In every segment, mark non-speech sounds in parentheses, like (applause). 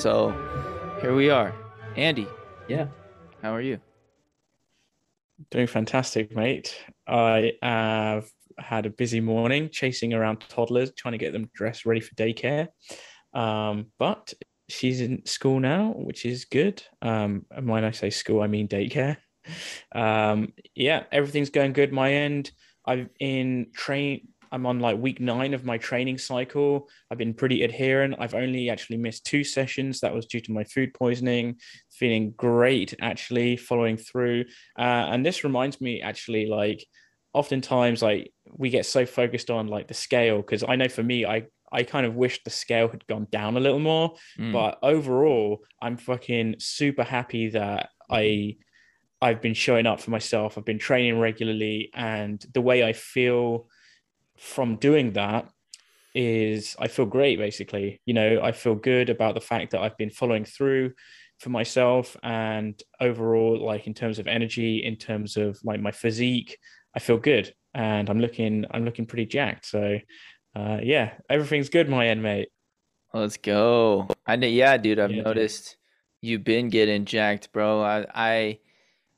So here we are. Andy. Yeah. How are you? Doing fantastic, mate. I have had a busy morning chasing around toddlers, trying to get them dressed, ready for daycare. Um, but she's in school now, which is good. Um, and when I say school, I mean daycare. Um, yeah, everything's going good. My end. I'm in train I'm on like week nine of my training cycle. I've been pretty adherent. I've only actually missed two sessions. That was due to my food poisoning. Feeling great actually, following through. Uh, and this reminds me actually, like, oftentimes, like, we get so focused on like the scale because I know for me, I I kind of wish the scale had gone down a little more. Mm. But overall, I'm fucking super happy that I I've been showing up for myself. I've been training regularly, and the way I feel from doing that is I feel great basically. You know, I feel good about the fact that I've been following through for myself and overall like in terms of energy, in terms of like my physique, I feel good and I'm looking I'm looking pretty jacked. So uh yeah, everything's good my end, mate. Let's go. I know yeah, dude, I've yeah, noticed dude. you've been getting jacked, bro. I I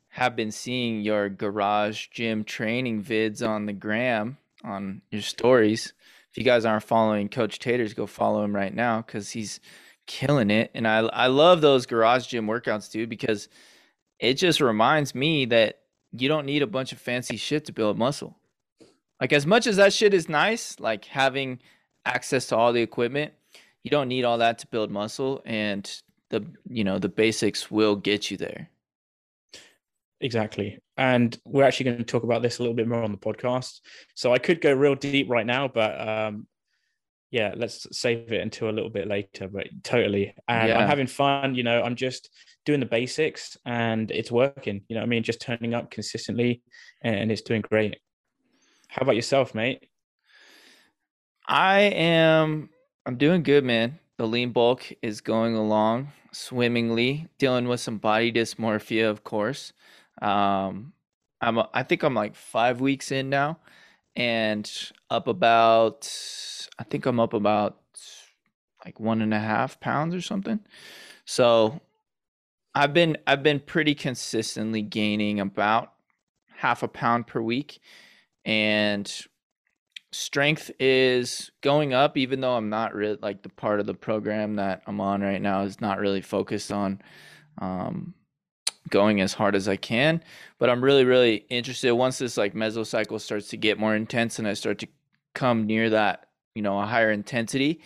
have been seeing your garage gym training vids on the gram on your stories. If you guys aren't following Coach Taters, go follow him right now because he's killing it. And I I love those garage gym workouts, dude, because it just reminds me that you don't need a bunch of fancy shit to build muscle. Like as much as that shit is nice, like having access to all the equipment, you don't need all that to build muscle and the you know the basics will get you there exactly. And we're actually going to talk about this a little bit more on the podcast. So I could go real deep right now, but um, yeah, let's save it until a little bit later. But totally, and yeah. I'm having fun. You know, I'm just doing the basics, and it's working. You know, I mean, just turning up consistently, and it's doing great. How about yourself, mate? I am. I'm doing good, man. The lean bulk is going along swimmingly. Dealing with some body dysmorphia, of course. Um, I'm I think I'm like five weeks in now, and up about I think I'm up about like one and a half pounds or something. So I've been I've been pretty consistently gaining about half a pound per week, and strength is going up even though i'm not really like the part of the program that i'm on right now is not really focused on um, going as hard as I can. But I'm really, really interested once this like mesocycle starts to get more intense and I start to come near that, you know, a higher intensity.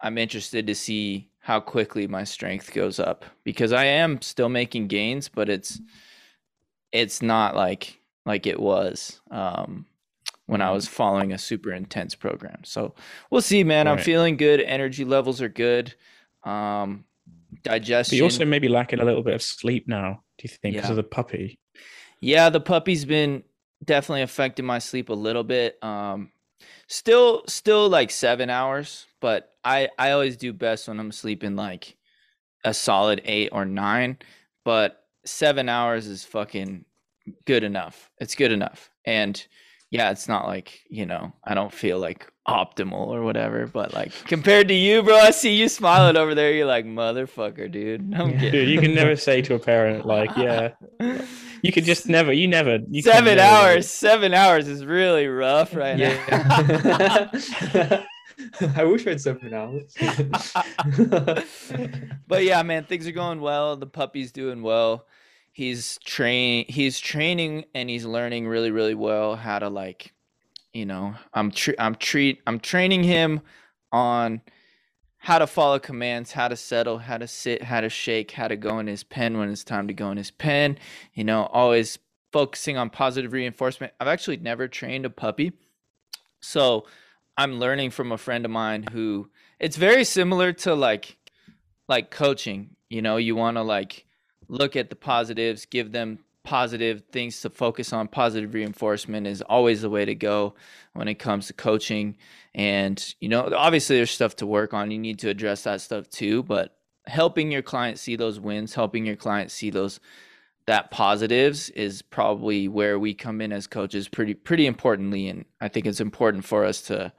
I'm interested to see how quickly my strength goes up because I am still making gains, but it's it's not like like it was um, when I was following a super intense program. So we'll see, man. Right. I'm feeling good. Energy levels are good. Um, digestion. But you also maybe lacking a little bit of sleep now. Do you think because yeah. of the puppy? Yeah, the puppy's been definitely affecting my sleep a little bit. Um, still, still like seven hours, but I I always do best when I'm sleeping like a solid eight or nine. But seven hours is fucking good enough. It's good enough, and yeah, it's not like you know I don't feel like optimal or whatever. But like compared to you, bro, I see you smiling over there. You're like, motherfucker, dude. I'm dude, you can never (laughs) say to a parent like, yeah. You could just never. You never. You seven never hours. Seven hours is really rough right yeah. now. (laughs) I wish I had seven hours. (laughs) but yeah, man, things are going well. The puppy's doing well. He's train. He's training and he's learning really, really well how to like you know i'm tre- i'm treat i'm training him on how to follow commands how to settle how to sit how to shake how to go in his pen when it's time to go in his pen you know always focusing on positive reinforcement i've actually never trained a puppy so i'm learning from a friend of mine who it's very similar to like like coaching you know you want to like look at the positives give them positive things to focus on. Positive reinforcement is always the way to go when it comes to coaching. And you know obviously there's stuff to work on. You need to address that stuff too but helping your client see those wins helping your client see those that positives is probably where we come in as coaches pretty pretty importantly. And i think it's important for us to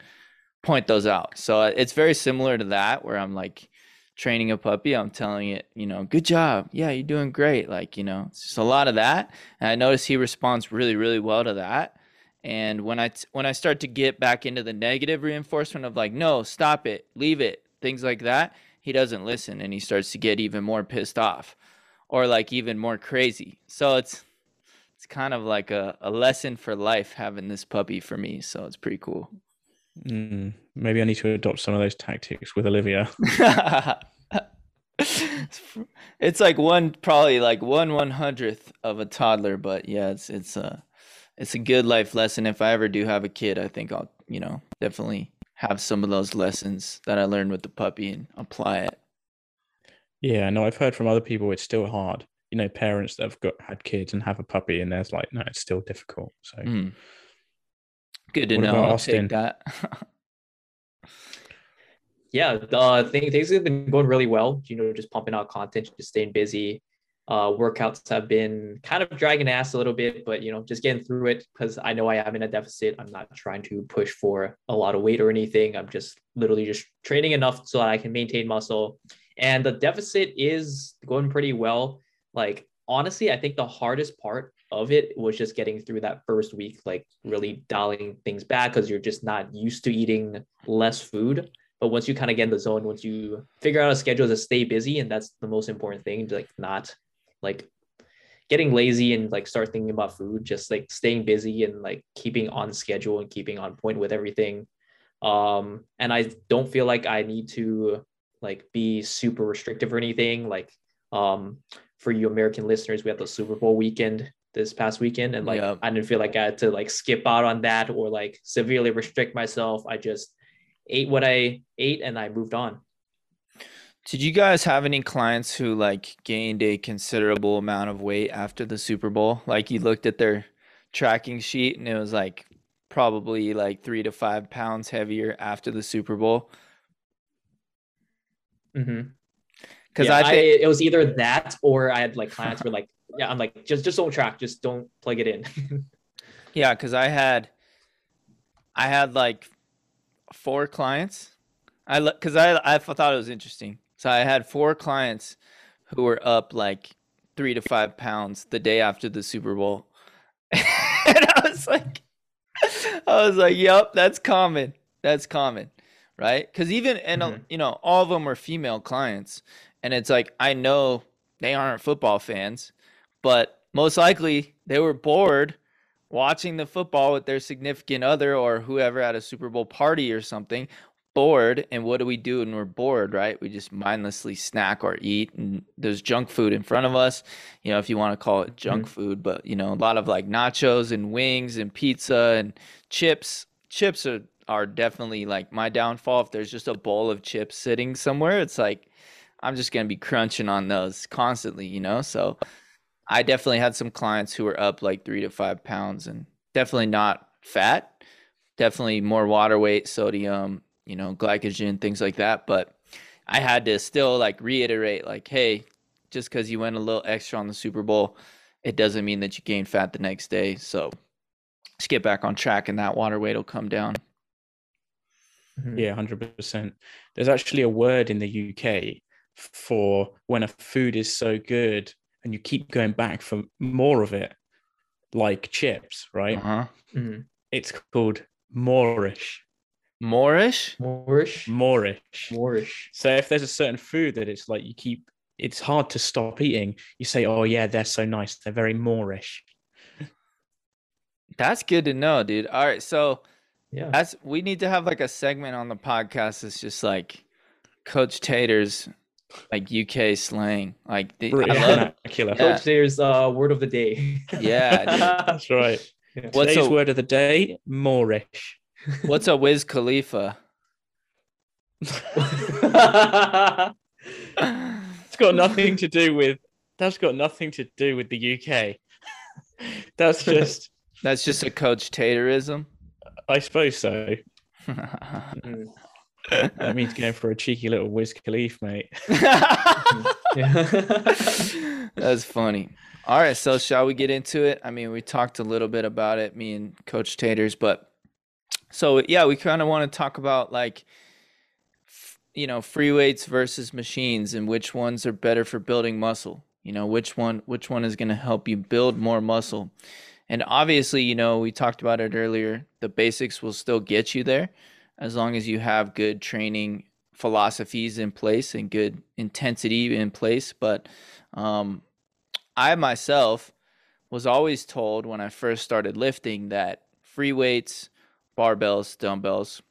point those out. So uh, it's very similar to that where i'm like training a puppy, I'm telling it, you know, good job. Yeah, you're doing great. Like, you know, it's just a lot of that. And I notice he responds really, really well to that. And when I when I start to get back into the negative reinforcement of like, no, stop it, leave it, things like that, he doesn't listen and he starts to get even more pissed off or like even more crazy. So it's it's kind of like a, a lesson for life having this puppy for me. So it's pretty cool. Mm, maybe I need to adopt some of those tactics with Olivia. (laughs) it's like one probably like one one hundredth of a toddler, but yeah, it's it's a it's a good life lesson. If I ever do have a kid, I think I'll you know definitely have some of those lessons that I learned with the puppy and apply it. Yeah, no, I've heard from other people it's still hard. You know, parents that have got had kids and have a puppy, and there's like, no, it's still difficult. So Mm. Good to What know. Austin? take that. (laughs) yeah, uh, thing, things have been going really well. You know, just pumping out content, just staying busy. Uh, workouts have been kind of dragging ass a little bit, but you know, just getting through it because I know I am in a deficit. I'm not trying to push for a lot of weight or anything. I'm just literally just training enough so that I can maintain muscle. And the deficit is going pretty well. Like honestly, I think the hardest part of it was just getting through that first week, like really dialing things back because you're just not used to eating less food. But once you kind of get in the zone, once you figure out a schedule to stay busy, and that's the most important thing, like not like getting lazy and like start thinking about food, just like staying busy and like keeping on schedule and keeping on point with everything. Um, and I don't feel like I need to like be super restrictive or anything. Like um for you American listeners, we had the Super Bowl weekend this past weekend, and like Yep. I didn't feel like I had to like skip out on that or like severely restrict myself. I just ate what I ate and I moved on. Did you guys have any clients who like gained a considerable amount of weight after the Super Bowl? Like you looked at their tracking sheet and it was like probably like three to five pounds heavier after the Super Bowl. Mm-hmm. Because yeah, I think it was either that or I had like clients were like, (laughs) yeah, I'm like, just just don't track, just don't plug it in. (laughs) Yeah, because I had, I had like four clients. I look because I I thought it was interesting. So I had four clients who were up like three to five pounds the day after the Super Bowl, (laughs) and I was like, (laughs) I was like, "Yep, that's common. That's common, right?" Because even and uh, Mhm. you know all of them were female clients, and it's like I know they aren't football fans, but most likely they were bored watching the football with their significant other or whoever at a Super Bowl party or something, bored. And what do we do when we're bored, right? We just mindlessly snack or eat. And there's junk food in front of us, you know, if you want to call it junk mm-hmm. food, but, you know, a lot of like nachos and wings and pizza and chips. Chips are, are definitely like my downfall. If there's just a bowl of chips sitting somewhere, it's like, I'm just going to be crunching on those constantly, you know? So, I definitely had some clients who were up like three to five pounds and definitely not fat, definitely more water weight, sodium, you know, glycogen, things like that. But I had to still like reiterate, like, hey, just because you went a little extra on the Super Bowl, it doesn't mean that you gain fat the next day. So just get back on track and that water weight will come down. Mhm. Yeah, hundred percent. There's actually a word in the UK for when a food is so good and you keep going back for more of it, like chips, right? Uh-huh. Mhm. It's called moreish. Moorish? Moorish. Moorish. Moorish. So if there's a certain food that it's like you keep, it's hard to stop eating. You say, "Oh yeah, they're so nice. They're very moreish. That's good to know, dude. All right. So Yeah. That's we need to have like a segment on the podcast It's just like Coach Tater's like UK slang. Like the, I British love (laughs) vernacular. Yeah. Coach Taters' uh, word of the day. Yeah. (laughs) That's right. What's Today's a- word of the day: moreish. what's a Wiz Khalifa. (laughs) It's got nothing to do with. That's got nothing to do with the UK. That's just. That's just a Coach Taterism. I suppose so. That means going for a cheeky little Wiz Khalifa, mate. (laughs) (laughs) That's funny. All right, so shall we get into it? I mean, we talked a little bit about it, me and Coach Taters, but so yeah, we kind of want to talk about like f- you know, free weights versus machines and which ones are better for building muscle. You know, which one which one is going to help you build more muscle. And obviously, you know, we talked about it earlier, the basics will still get you there as long as you have good training philosophies in place and good intensity in place, but um I myself was always told when I first started lifting that free weights, barbells, dumbbells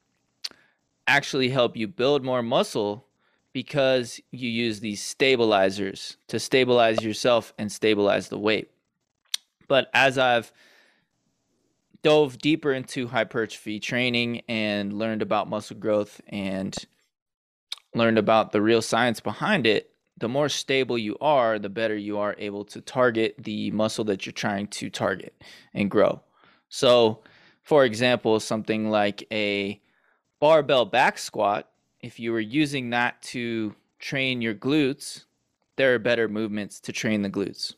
actually help you build more muscle because you use these stabilizers to stabilize yourself and stabilize the weight. But as I've dove deeper into hypertrophy training and learned about muscle growth and learned about the real science behind it, the more stable you are, the better you are able to target the muscle that you're trying to target and grow. So, for example, something like a barbell back squat, if you were using that to train your glutes, there are better movements to train the glutes.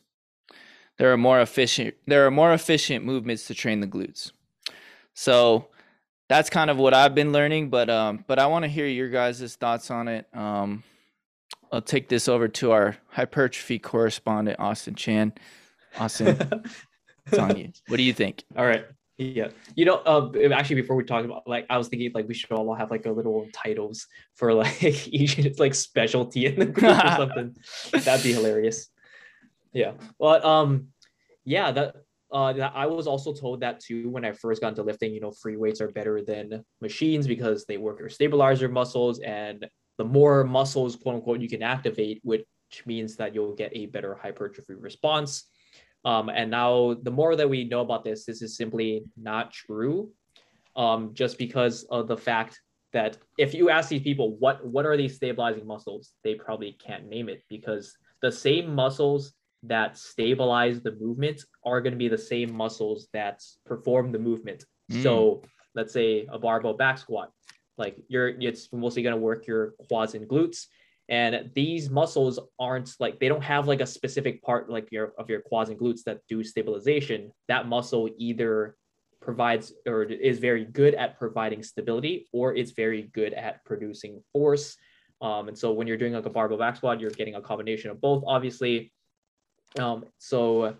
There are more efficient there are more efficient movements to train the glutes. So that's kind of what I've been learning, but um but I want to hear your guys' thoughts on it. Um I'll take this over to our hypertrophy correspondent, Austin Chan. Austin, (laughs) it's on you. What do you think? All right. Yeah, you know, um, actually, before we talk about like, I was thinking like we should all have like a little titles for like (laughs) each like specialty in the group or (laughs) something. That'd be hilarious. Yeah, but um, yeah, that uh, that I was also told that too when I first got into lifting. You know, free weights are better than machines because they work your stabilizer muscles, and the more muscles, quote unquote, you can activate, which means that you'll get a better hypertrophy response. Um, and now, the more that we know about this, this is simply not true. Um, just because of the fact that if you ask these people what what are these stabilizing muscles, they probably can't name it because the same muscles that stabilize the movement are going to be the same muscles that perform the movement. Mm. So let's say a barbell back squat, like you're it's mostly going to work your quads and glutes and these muscles aren't like they don't have like a specific part like your of your quads and glutes that do stabilization that muscle either provides or is very good at providing stability or it's very good at producing force um, and so when you're doing like a barbell back squat you're getting a combination of both obviously um, so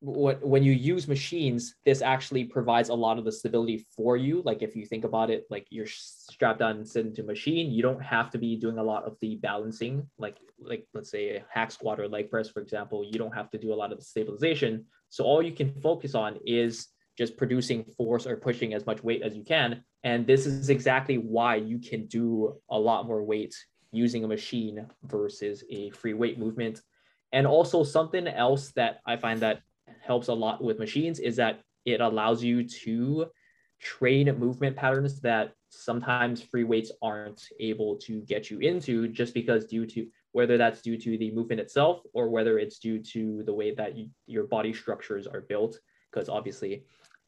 what when you use machines this actually provides a lot of the stability for you. Like if you think about it like you're strapped on and sitting to machine you don't have to be doing a lot of the balancing. Like like let's say a hack squat or leg press for example you don't have to do a lot of the stabilization. So all you can focus on is just producing force or pushing as much weight as you can. And this is exactly why you can do a lot more weight using a machine versus a free weight movement and also something else that i find that helps a lot with machines is that it allows you to train movement patterns that sometimes free weights aren't able to get you into just because due to whether that's due to the movement itself or whether it's due to the way that you, your body structures are built. Because obviously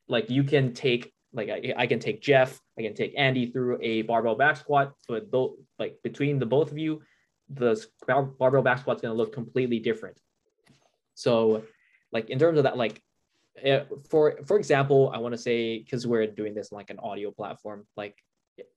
like you can take like I, I can take jeff i can take andy through a barbell back squat but though like between the both of you the barbell back squat's going to look completely different. So like in terms of that like eh, for for example i want to say because we're doing this like an audio platform like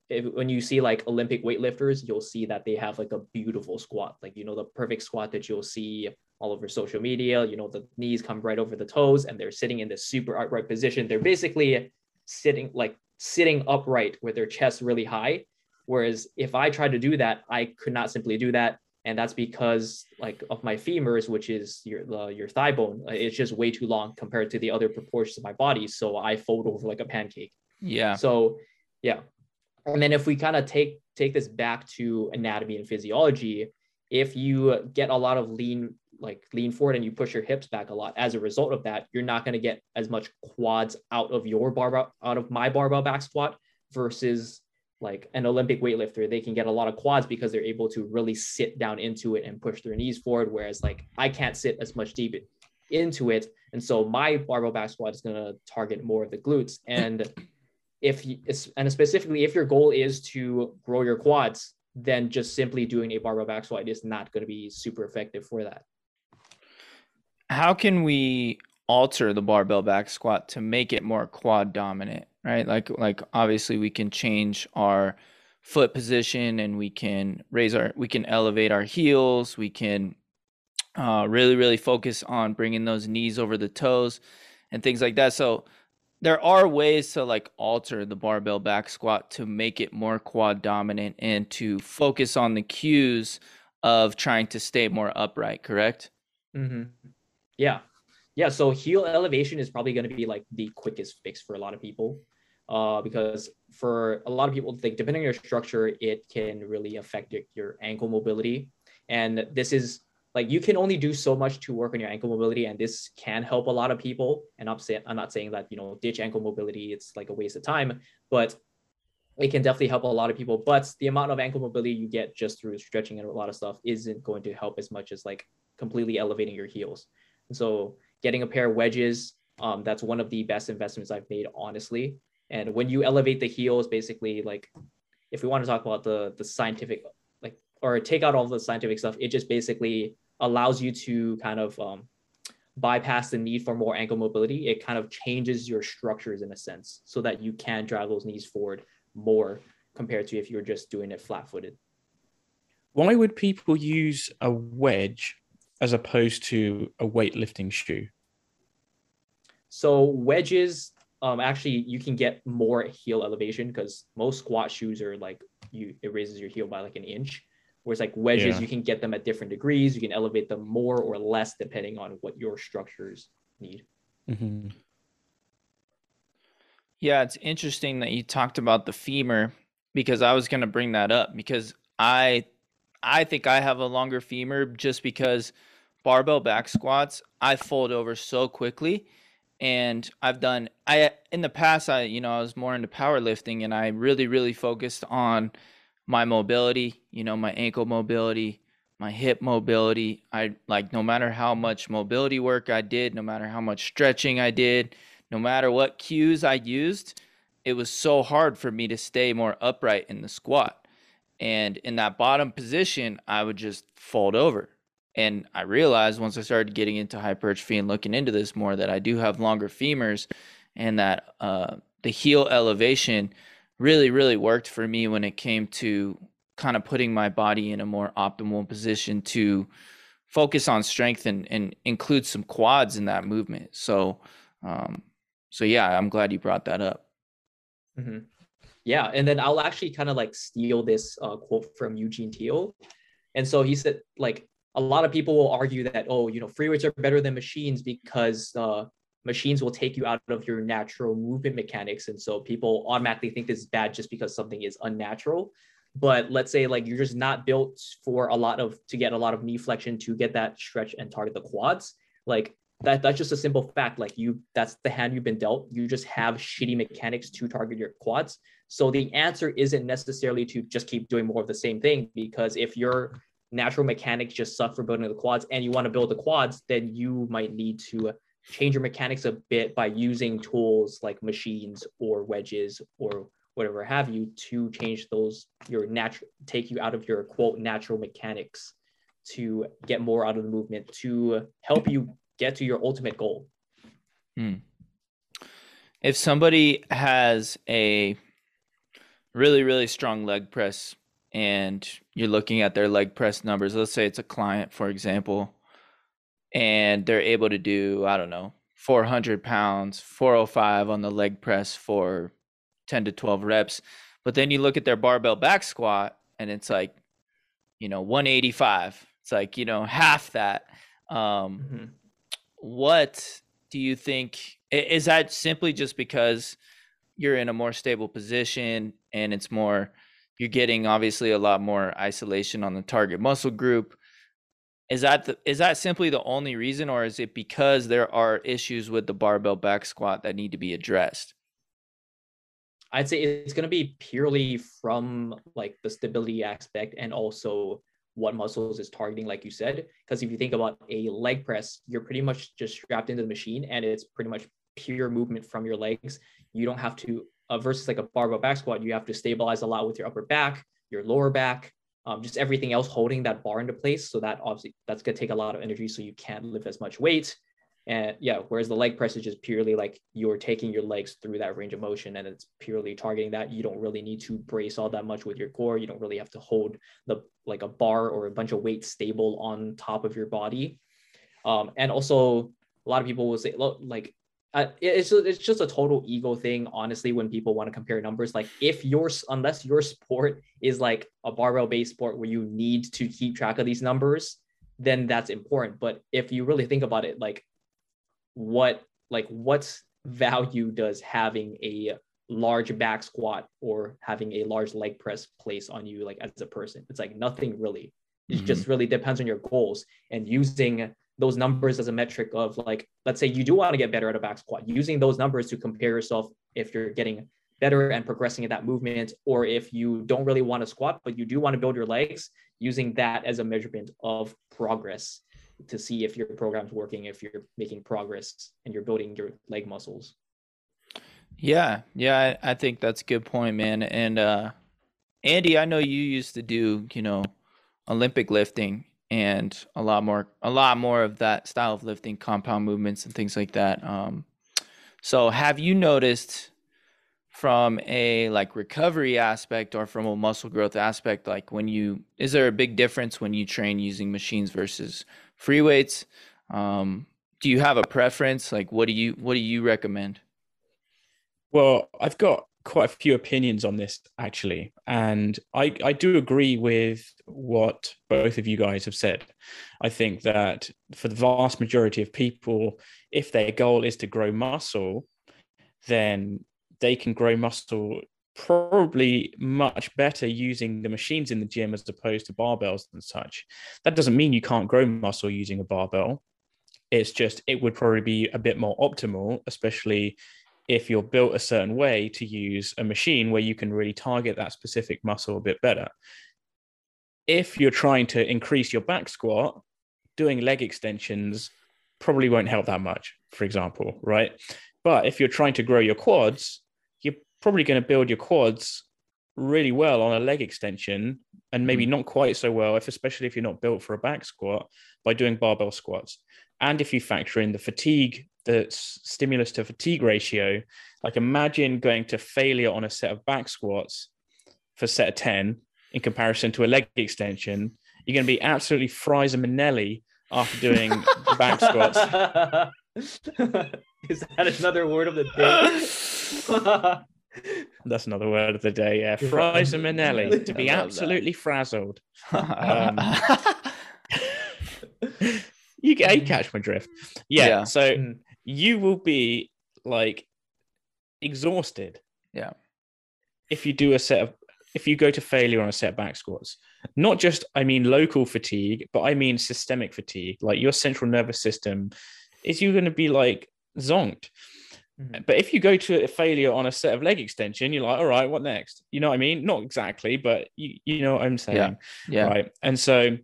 if, when you see like olympic weightlifters you'll see that they have like a beautiful squat. Like you know the perfect squat that you'll see all over social media you know the knees come right over the toes and they're sitting in this super upright position. They're basically sitting like sitting upright with their chest really high whereas if i tried to do that i could not simply do that. And that's because like of my femurs which is your the, your thigh bone uh, it's just way too long compared to the other proportions of my body. So i fold over like a pancake. Yeah. So yeah. And then if we kind of take take this back to anatomy and physiology if you get a lot of lean like lean forward and you push your hips back a lot as a result of that you're not going to get as much quads out of your barbell out of my barbell back squat versus like an Olympic weightlifter, they can get a lot of quads because they're able to really sit down into it and push their knees forward. Whereas like I can't sit as much deep into it. And so my barbell back squat is going to target more of the glutes. And if and specifically if your goal is to grow your quads, then just simply doing a barbell back squat is not going to be super effective for that. How can we alter the barbell back squat to make it more quad dominant? Right? Like like obviously we can change our foot position and we can raise our we can elevate our heels. We can uh, really really focus on bringing those knees over the toes and things like that. So there are ways to like alter the barbell back squat to make it more quad dominant and to focus on the cues of trying to stay more upright correct? Mm-hmm. yeah. Yeah so heel elevation is probably going to be like the quickest fix for a lot of people uh, because for a lot of people, like depending on your structure, it can really affect your, your ankle mobility. And this is like you can only do so much to work on your ankle mobility, and this can help a lot of people. And I'm saying I'm not saying that you know ditch ankle mobility; it's like a waste of time, but it can definitely help a lot of people. But the amount of ankle mobility you get just through stretching and a lot of stuff isn't going to help as much as like completely elevating your heels. And so getting a pair of wedges, um, that's one of the best investments I've made, honestly. And when you elevate the heels, basically, like if we want to talk about the the scientific, like or take out all the scientific stuff, it just basically allows you to kind of um, bypass the need for more ankle mobility. It kind of changes your structures in a sense, so that you can drive those knees forward more compared to if you're just doing it flat footed. Why would people use a wedge as opposed to a weightlifting shoe? So wedges um, actually you can get more heel elevation because most squat shoes are like you it raises your heel by like an inch. Whereas like wedges, yeah. you can get them at different degrees. You can elevate them more or less depending on what your structures need. Mm-hmm. Yeah, it's interesting that you talked about the femur because I was going to bring that up because I I think I have a longer femur just because barbell back squats I fold over so quickly and I've done I in the past I you know I was more into powerlifting and I really really focused on my mobility, you know, my ankle mobility, my hip mobility. I like no matter how much mobility work I did, no matter how much stretching I did, no matter what cues I used, it was so hard for me to stay more upright in the squat. And in that bottom position, I would just fold over. And I realized once I started getting into hypertrophy and looking into this more that I do have longer femurs and that uh, the heel elevation really, really worked for me when it came to kind of putting my body in a more optimal position to focus on strength and, and include some quads in that movement. So, um, so yeah, I'm glad you brought that up. Mm-hmm. Yeah, and then I'll actually kind of like steal this uh, quote from Eugene Teo, and so he said like a lot of people will argue that oh you know free weights are better than machines because uh, machines will take you out of your natural movement mechanics. And so people automatically think this is bad just because something is unnatural. But let's say like you're just not built for a lot of to get a lot of knee flexion to get that stretch and target the quads. Like that that's just a simple fact. Like you that's the hand you've been dealt. You just have shitty mechanics to target your quads. So the answer isn't necessarily to just keep doing more of the same thing because if you're natural mechanics just suck for building the quads and you want to build the quads, then you might need to change your mechanics a bit by using tools like machines or wedges or whatever have you to change those your natural take you out of your quote natural mechanics to get more out of the movement to help you get to your ultimate goal. Hmm. If somebody has a really really strong leg press and you're looking at their leg press numbers, let's say it's a client, for example, and they're able to do, I don't know, 400 pounds, 405 on the leg press for 10 to 12 reps. But then you look at their barbell back squat and it's like, you know, 185. It's like, you know, half that. Um, mm-hmm. What do you think? Is that simply just because you're in a more stable position and it's more you're getting obviously a lot more isolation on the target muscle group. Is that the, is that simply the only reason, or is it because there are issues with the barbell back squat that need to be addressed? I'd say it's going to be purely from like the stability aspect and also what muscles is targeting, like you said. Because if you think about a leg press, you're pretty much just strapped into the machine and it's pretty much pure movement from your legs. You don't have to uh, versus like a barbell back squat, you have to stabilize a lot with your upper back, your lower back, um, just everything else holding that bar into place. So that obviously that's gonna take a lot of energy. So you can't lift as much weight. And yeah, whereas the leg press is just purely like you're taking your legs through that range of motion and it's purely targeting that. You don't really need to brace all that much with your core. You don't really have to hold the like a bar or a bunch of weight stable on top of your body. Um, and also a lot of people will say like uh, it's it's just a total ego thing honestly when people want to compare numbers. Like if your unless your sport is like a barbell based sport where you need to keep track of these numbers then that's important. But if you really think about it like what like what value does having a large back squat or having a large leg press place on you like as a person? It's like nothing really. It mm-hmm. just really depends on your goals. And using those numbers as a metric of like, let's say you do want to get better at a back squat, using those numbers to compare yourself if you're getting better and progressing in that movement, or if you don't really want to squat, but you do want to build your legs, using that as a measurement of progress to see if your program's working, if you're making progress and you're building your leg muscles. Yeah, yeah, I, I think that's a good point, man. And uh Andy, I know you used to do, you know, Olympic lifting and a lot more a lot more of that style of lifting compound movements and things like that um, so have you noticed from a like recovery aspect or from a muscle growth aspect like when you is there a big difference when you train using machines versus free weights? Um, do you have a preference? Like what do you what do you recommend? Well i've got quite a few opinions on this actually, and I I do agree with what both of you guys have said. I think that for the vast majority of people, if their goal is to grow muscle, then they can grow muscle probably much better using the machines in the gym as opposed to barbells and such. That doesn't mean you can't grow muscle using a barbell. It's just it would probably be a bit more optimal, especially if you're built a certain way to use a machine where you can really target that specific muscle a bit better. If you're trying to increase your back squat, doing leg extensions probably won't help that much, for example, right? But if you're trying to grow your quads, you're probably going to build your quads really well on a leg extension and maybe mm. not quite so well if especially if you're not built for a back squat by doing barbell squats and if you factor in the fatigue the stimulus to fatigue ratio, like imagine going to failure on a set of back squats for set of 10 in comparison to a leg extension, you're going to be absolutely fries and Manelli after doing back squats. (laughs) Is that another word of the day? (laughs) That's another word of the day. Yeah, (laughs) fries and Manelli to be absolutely frazzled. Um, you, you catch my drift. Yeah. yeah. So hmm you will be like exhausted. Yeah. If you do a set of if you go to failure on a set of back squats, not just I mean local fatigue, but I mean systemic fatigue. Like your central nervous system is you going to be like zonked. Mm-hmm. But if you go to a failure on a set of leg extension, you're like, all right, what next? You know what I mean? Not exactly, but you, you know what I'm saying. Yeah. yeah. Right. And so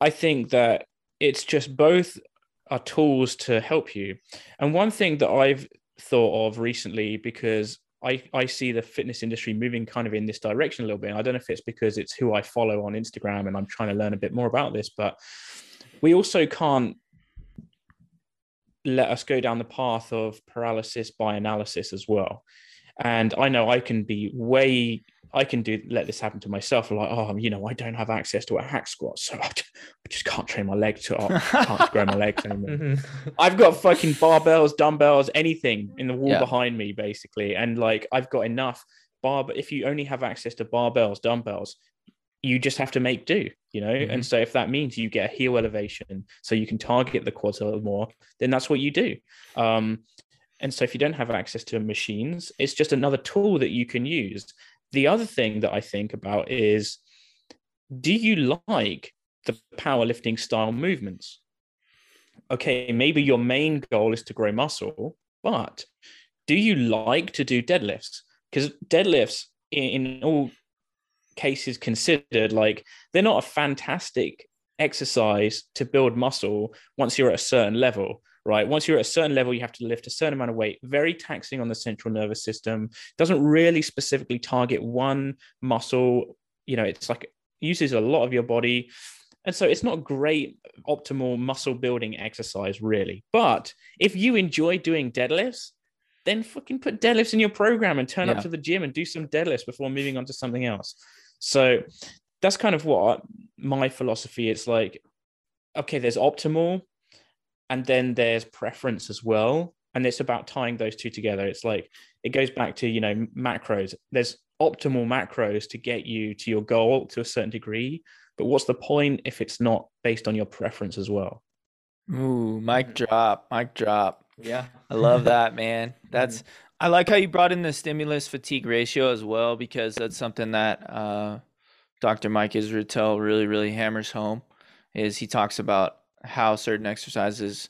I think that it's just both are tools to help you. And one thing that I've thought of recently, because I, I see the fitness industry moving kind of in this direction a little bit. I don't know if it's because it's who I follow on Instagram and I'm trying to learn a bit more about this, but we also can't let us go down the path of paralysis by analysis as well. And I know I can be way I can do let this happen to myself. Like, oh, you know, I don't have access to a hack squat, so (laughs) I just can't train my legs to oh, can't grow my legs (laughs) anymore. Mm-hmm. I've got fucking barbells, dumbbells, anything in the wall yeah. behind me, basically, and like I've got enough bar. If you only have access to barbells, dumbbells, you just have to make do, you know. Mm-hmm. And so if that means you get a heel elevation, so you can target the quads a little more, then that's what you do. Um, and so if you don't have access to machines, it's just another tool that you can use the other thing that I think about is do you like the powerlifting style movements? Okay, maybe your main goal is to grow muscle, but do you like to do deadlifts? Because deadlifts, in, all cases considered, like they're not a fantastic exercise to build muscle once you're at a certain level right? Once you're at a certain level, you have to lift a certain amount of weight, very taxing on the central nervous system, doesn't really specifically target one muscle. You know, it's like uses a lot of your body. And so it's not great optimal muscle building exercise, really. But if you enjoy doing deadlifts, then fucking put deadlifts in your program and turn Yeah. up to the gym and do some deadlifts before moving on to something else. So that's kind of what my philosophy is like. Okay, there's optimal, and then there's preference as well. And it's about tying those two together. It's like it goes back to you know macros. There's optimal macros to get you to your goal to a certain degree, but what's the point if it's not based on your preference as well? Ooh, mic Mhm. drop, mic drop. Yeah. I love (laughs) that, man. That's I like how you brought in the stimulus fatigue ratio as well because that's something that uh, Dr. Mike Israetel really, really hammers home. Is he talks about how certain exercises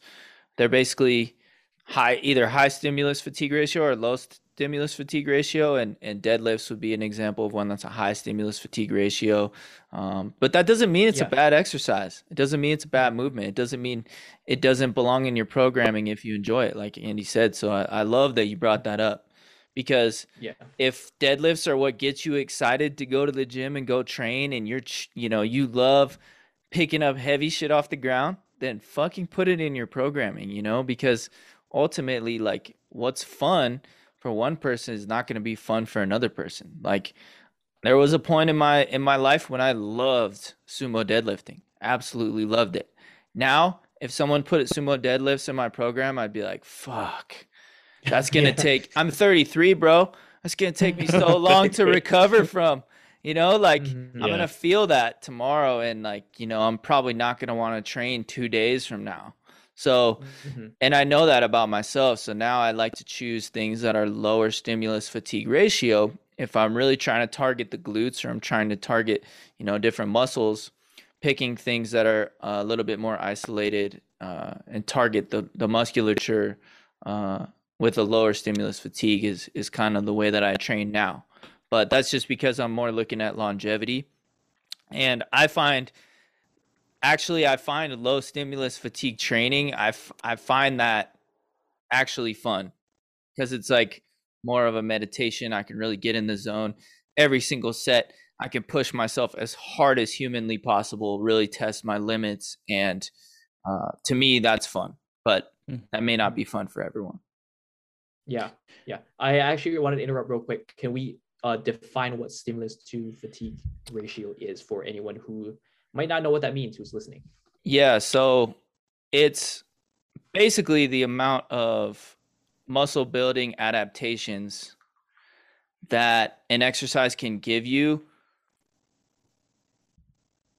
they're basically high, either high stimulus fatigue ratio or low stimulus fatigue ratio, and and deadlifts would be an example of one that's a high stimulus fatigue ratio. Um, but that doesn't mean it's Yeah. a bad exercise. It doesn't mean it's a bad movement. It doesn't mean it doesn't belong in your programming if you enjoy it, like Andy said. So I, I love that you brought that up because Yeah. if deadlifts are what gets you excited to go to the gym and go train, and you're, you know, you love picking up heavy shit off the ground, then fucking put it in your programming, you know, because ultimately, like, what's fun for one person is not going to be fun for another person. Like, there was a point in my in my life when I loved sumo deadlifting. Absolutely loved it. Now, if someone put sumo deadlifts in my program, I'd be like, "Fuck, that's (laughs) gonna Yeah. take." I'm 33, bro. That's gonna take me so (laughs) long to recover from. You know, like Mhm. I'm Yeah. gonna feel that tomorrow, and like you know, I'm probably not gonna want to train two days from now. So, Mhm. and I know that about myself. So now I like to choose things that are lower stimulus fatigue ratio. If I'm really trying to target the glutes or I'm trying to target, you know, different muscles, picking things that are a little bit more isolated uh, and target the, the musculature uh, with a lower stimulus fatigue is, is kind of the way that I train now. But that's just because I'm more looking at longevity. And I find actually i find low stimulus fatigue training i, f- I find that actually fun because it's like more of a meditation i can really get in the zone every single set i can push myself as hard as humanly possible really test my limits and uh, to me that's fun but Mm. that may not be fun for everyone Yeah, yeah. I actually wanted to interrupt real quick. Can we uh, define what stimulus to fatigue ratio is for anyone who might not know what that means who's listening? Yeah, so it's basically the amount of muscle building adaptations that an exercise can give you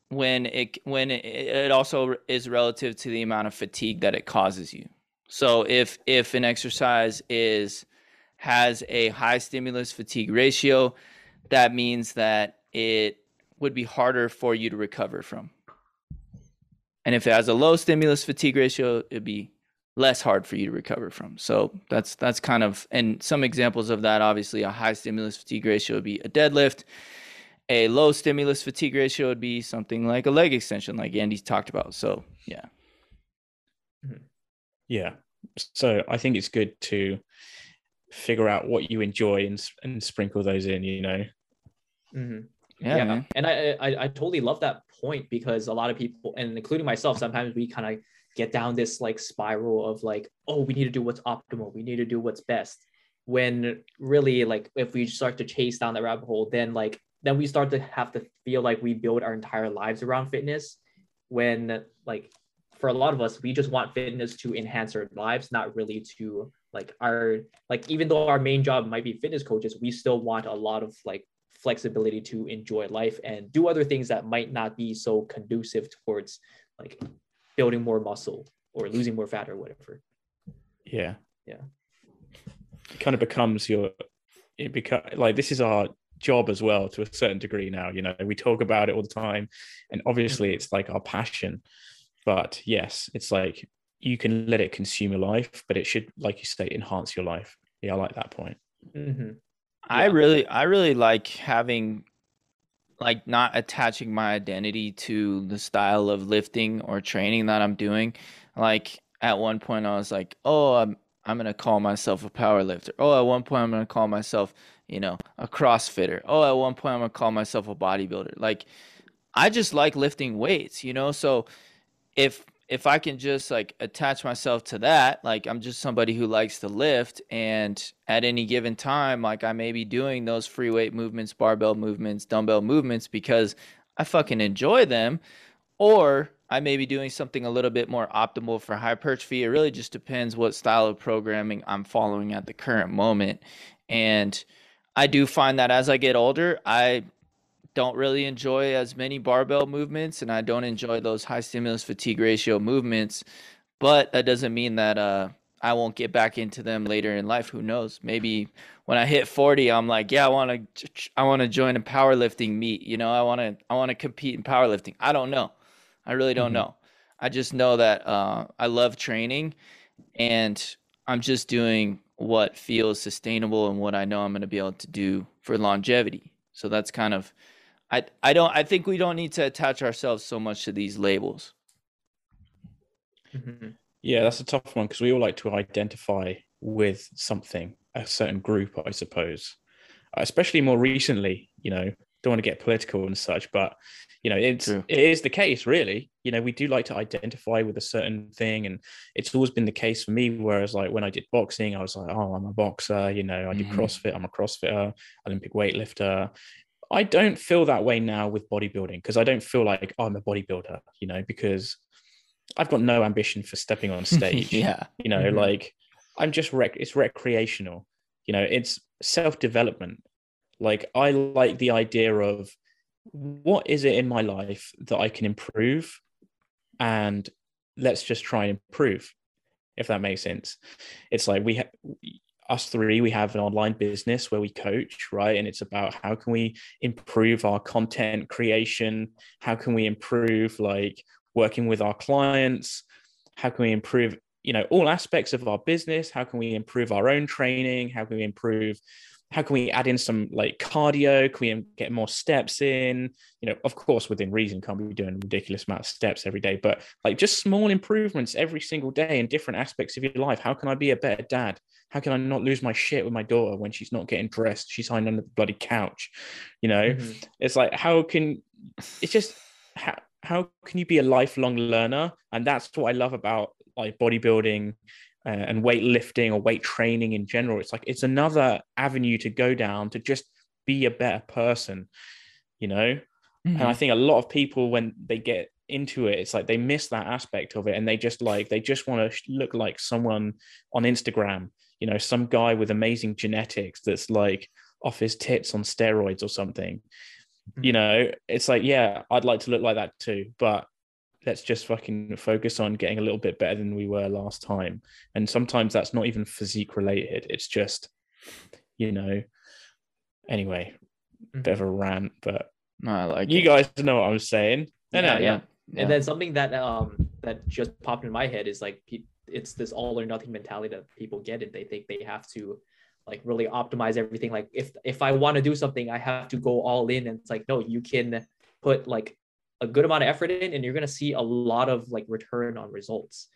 when it when it, it also is relative to the amount of fatigue that it causes you. So if if an exercise is has a high stimulus fatigue ratio, that means that it would be harder for you to recover from. And if it has a low stimulus fatigue ratio, it'd be less hard for you to recover from. So that's that's kind of and some examples of that. Obviously, a high stimulus fatigue ratio would be a deadlift. A low stimulus fatigue ratio would be something like a leg extension, like Andy's talked about. So yeah, mm-hmm. Yeah. So I think it's good to figure out what you enjoy and, and sprinkle those in, you know. Mm-hmm. yeah, man. and I, I I totally love that point because a lot of people, and including myself, sometimes we kind of get down this like spiral of like, oh, we need to do what's optimal, we need to do what's best. When really, like, if we start to chase down that rabbit hole, then like then we start to have to feel like we build our entire lives around fitness. When like for a lot of us, we just want fitness to enhance our lives, not really to like our like even though our main job might be fitness coaches, we still want a lot of like flexibility to enjoy life and do other things that might not be so conducive towards like building more muscle or losing more fat or whatever. Yeah. Yeah. It kind of becomes your it become like this is our job as well to a certain degree now, you know. We talk about it all the time and obviously mm-hmm. it's like our passion. But yes, it's like you can let it consume your life, but it should like you say enhance your life. Yeah, I like that point. Mm-hmm. I really I really like having like not attaching my identity to the style of lifting or training that I'm doing. Like at one point I was like, "Oh, I'm I'm going to call myself a power lifter." Oh, at one point I'm going to call myself, you know, a crossfitter. Oh, at one point I'm going to call myself a bodybuilder. Like I just like lifting weights, you know? So if if I can just like attach myself to that, like I'm just somebody who likes to lift and at any given time like I may be doing those free weight movements, barbell movements, dumbbell movements because I fucking enjoy them or I may be doing something a little bit more optimal for hypertrophy. It really just depends what style of programming I'm following at the current moment. And I do find that as I get older, I don't really enjoy as many barbell movements and I don't enjoy those high stimulus fatigue ratio movements. But that doesn't mean that uh, I won't get back into them later in life. Who knows? Maybe when I hit 40, I'm like, yeah, I want to I want to join a powerlifting meet, you know, I want to I want to compete in powerlifting. I don't know. I really don't mm-hmm. know. I just know that uh, I love training and I'm just doing what feels sustainable and what I know I'm going to be able to do for longevity. So that's kind of I I don't I think we don't need to attach ourselves so much to these labels. Mm-hmm. Yeah, that's a tough one because we all like to identify with something, a certain group, I suppose. Especially more recently, you know, don't want to get political and such, but you know, it's True. it is the case, really. You know, we do like to identify with a certain thing, and it's always been the case for me. Whereas, like when I did boxing, I was like, oh, I'm a boxer. You know, I do mm-hmm. CrossFit. I'm a CrossFitter, Olympic weightlifter. I don't feel that way now with bodybuilding because I don't feel like oh, I'm a bodybuilder, you know, because I've got no ambition for stepping on (laughs) stage. yeah. You know, mm-hmm. like I'm just rec it's recreational. You know, it's self-development. Like I like the idea of what is it in my life that I can improve and let's just try and improve if that makes sense. It's like we have us three we have an online business where we coach right? And it's about how can we improve our content creation? How can we improve like working with our clients? How can we improve you know all aspects of our business? How can we improve our own training? How can we improve how can we add in some like cardio? Can we get more steps in? You know of course within reason can't be doing ridiculous amount of steps every day but like just small improvements every single day in different aspects of your life. How can i be a better dad? How can i not lose my shit with my daughter when she's not getting dressed? She's hiding under the bloody couch you know? Mm-hmm. it's like how can it's just how, how can you be a lifelong learner? And that's what i love about like bodybuilding uh, and weightlifting or weight training in general. It's like it's another avenue to go down to just be a better person, you know. Mm-hmm. And I mm-hmm. think a lot of people when they get into it, it's like they miss that aspect of it, and they just like they just want to look like someone on Instagram, you know, some guy with amazing genetics that's like off his tits on steroids or something. Mm-hmm. You know, it's like, yeah, I'd like to look like that too, but let's just fucking focus on getting a little bit better than we were last time. And sometimes that's not even physique related. It's just, you know, anyway, mm-hmm. bit of a rant, but no, I like you it. guys know what I'm saying. Yeah, yeah, yeah. And then something that um that just popped in my head is like it's this all or nothing mentality that people get it. They think they have to like really optimize everything. Like if if I want to do something, I have to go all in. And it's like, no, you can put like a good amount of effort in and you're going to see a lot of like return on results.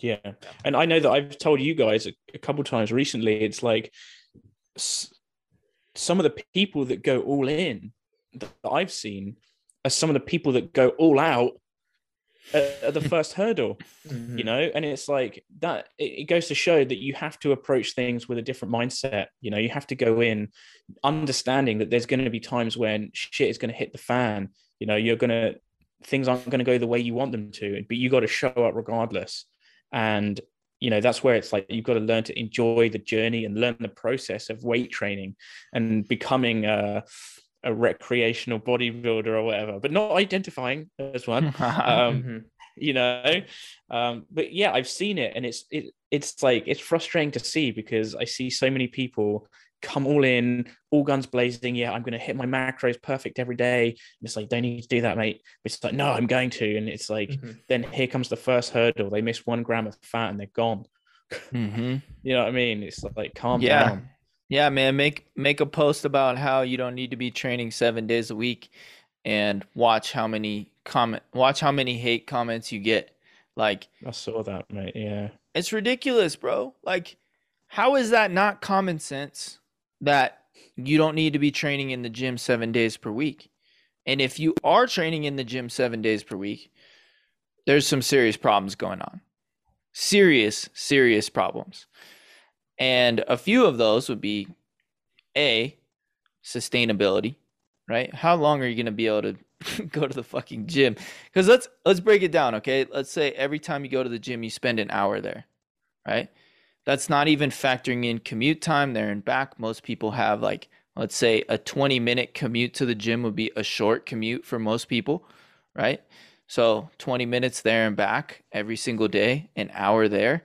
Yeah. And i know that i've told you guys a, a couple times recently it's like s- some of the people that go all in that i've seen are some of the people that go all out at, at the (laughs) first hurdle mm-hmm. you know? And it's like that it, it goes to show that you have to approach things with a different mindset you know? You have to go in understanding that there's going to be times when shit is going to hit the fan you know you're gonna things aren't going to go the way you want them to but you got to show up regardless. And you know that's where it's like you've got to learn to enjoy the journey and learn the process of weight training and becoming a, a recreational bodybuilder or whatever but not identifying as one. (laughs) Um, mm-hmm. you know um, but yeah i've seen it and it's it, it's like it's frustrating to see because i see so many people come all in, all guns blazing. Yeah, I'm going to hit my macros perfect every day. And it's like, don't need to do that, mate. It's like, no, I'm going to. And it's like, mm-hmm. then here comes the first hurdle. They miss one gram of fat and they're gone. Mm-hmm. (laughs) you know what I mean? It's like, calm yeah. down. Yeah, man. Make make a post about how you don't need to be training seven days a week, and watch how many comment, watch how many hate comments you get. Like I saw that, mate. Yeah, it's ridiculous, bro. Like, how is that not common sense? That you don't need to be training in the gym seven days per week. And if you are training in the gym seven days per week, there's some serious problems going on. Serious, serious problems. And a few of those would be A, sustainability, right? How long are you going to be able to (laughs) go to the fucking gym? Cuz let's let's break it down, okay? Let's say every time you go to the gym you spend an hour there, right? That's not even factoring in commute time there and back. Most people have like let's say a 20 minute commute to the gym would be a short commute for most people, right? So 20 minutes there and back every single day, an hour there,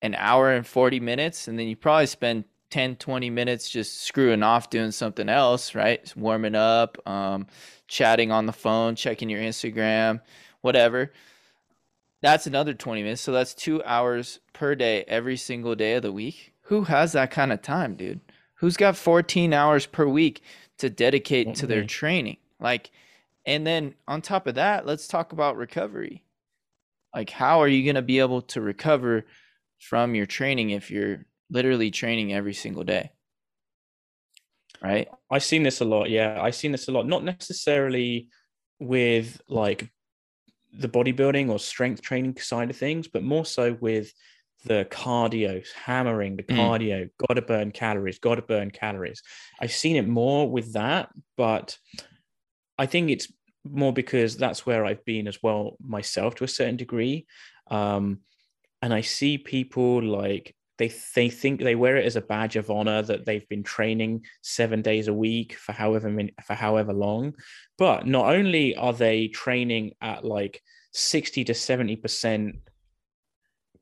an hour and 40 minutes, and then you probably spend 10, 20 minutes just screwing off doing something else, right? Warming up, um, chatting on the phone, checking your Instagram, whatever. That's another 20 minutes. So that's two hours per day every single day of the week. Who has that kind of time, dude? Who's got 14 hours per week to dedicate to their mm-hmm. training? Like, and then on top of that, let's talk about recovery. Like, how are you going to be able to recover from your training if you're literally training every single day? Right. I've seen this a lot. Yeah. I've seen this a lot. Not necessarily with like the bodybuilding or strength training side of things, but more so with the cardio, hammering the mm. cardio, mm. got to burn calories, got to burn calories. I've seen it more with that, but I think it's more because that's where I've been as well myself to a certain degree. Um, and I see people like they they think they wear it as a badge of honor that they've been training seven days a week for however many, for however long. But not only are they training at like 60 to 70 percent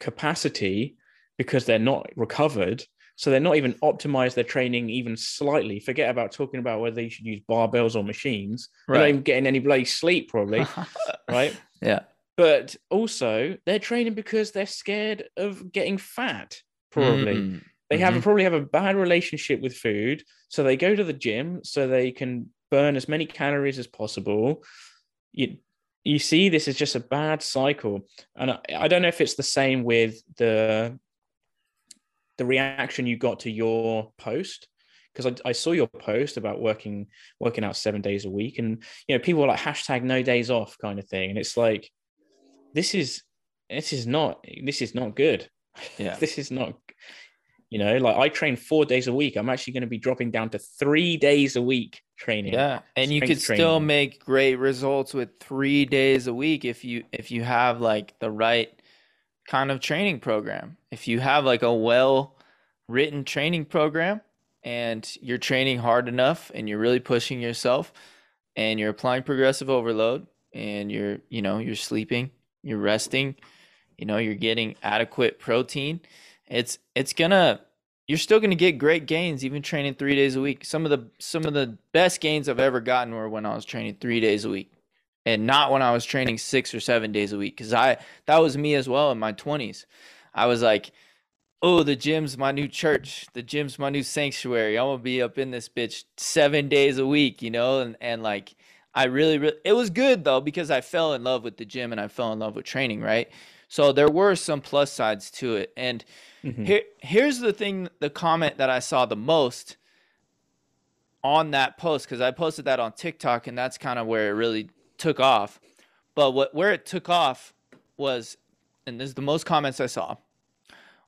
capacity because they're not recovered. So they're not even optimized their training even slightly. Forget about talking about whether they should use barbells or machines. Right. They're not even getting any bloody sleep, probably. (laughs) right. Yeah. But also they're training because they're scared of getting fat, probably. Mm-hmm. They have mm-hmm. probably have a bad relationship with food. So they go to the gym so they can burn as many calories as possible. You you see this is just a bad cycle and I, I, don't know if it's the same with the the reaction you got to your post because I, I, saw your post about working working out seven days a week and you know people were like hashtag no days off kind of thing and it's like this is this is not this is not good yeah (laughs) this is not you know, like I train four days a week. I'm actually going to be dropping down to three days a week training. Yeah, and you could training. still make great results with three days a week if you if you have like the right kind of training program. If you have like a well written training program and you're training hard enough and you're really pushing yourself and you're applying progressive overload and you're you know you're sleeping, you're resting, you know you're getting adequate protein it's it's gonna you're still gonna get great gains even training three days a week. Some of the some of the best gains I've ever gotten were when I was training three days a week, and not when I was training six or seven days a week. Because I that was me as well in my twenties. I was like, oh, the gym's my new church. The gym's my new sanctuary. I'm gonna be up in this bitch seven days a week, you know, and and like. I really, really, it was good though because I fell in love with the gym and I fell in love with training, right? So there were some plus sides to it. And Mm-hmm. Here, here's the thing, the comment that I saw the most on that post because I posted that on TikTok, and that's kind of where it really took off. But what where it took off was, and this is the most comments I saw,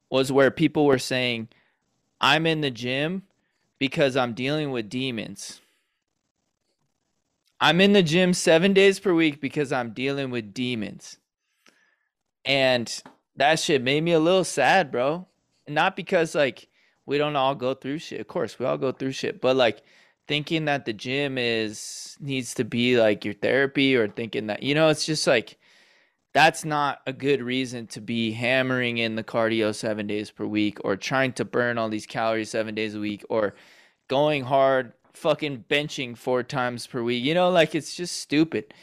was where people were saying, "I'm in the gym because I'm dealing with demons." I'm in the gym seven days per week because I'm dealing with demons. And that shit made me a little sad, bro. Not because like we don't all go through shit. Of course, we all go through shit, but like thinking that the gym is needs to be like your therapy or thinking that you know, it's just like that's not a good reason to be hammering in the cardio 7 days per week or trying to burn all these calories 7 days a week or going hard fucking benching four times per week. You know, like it's just stupid.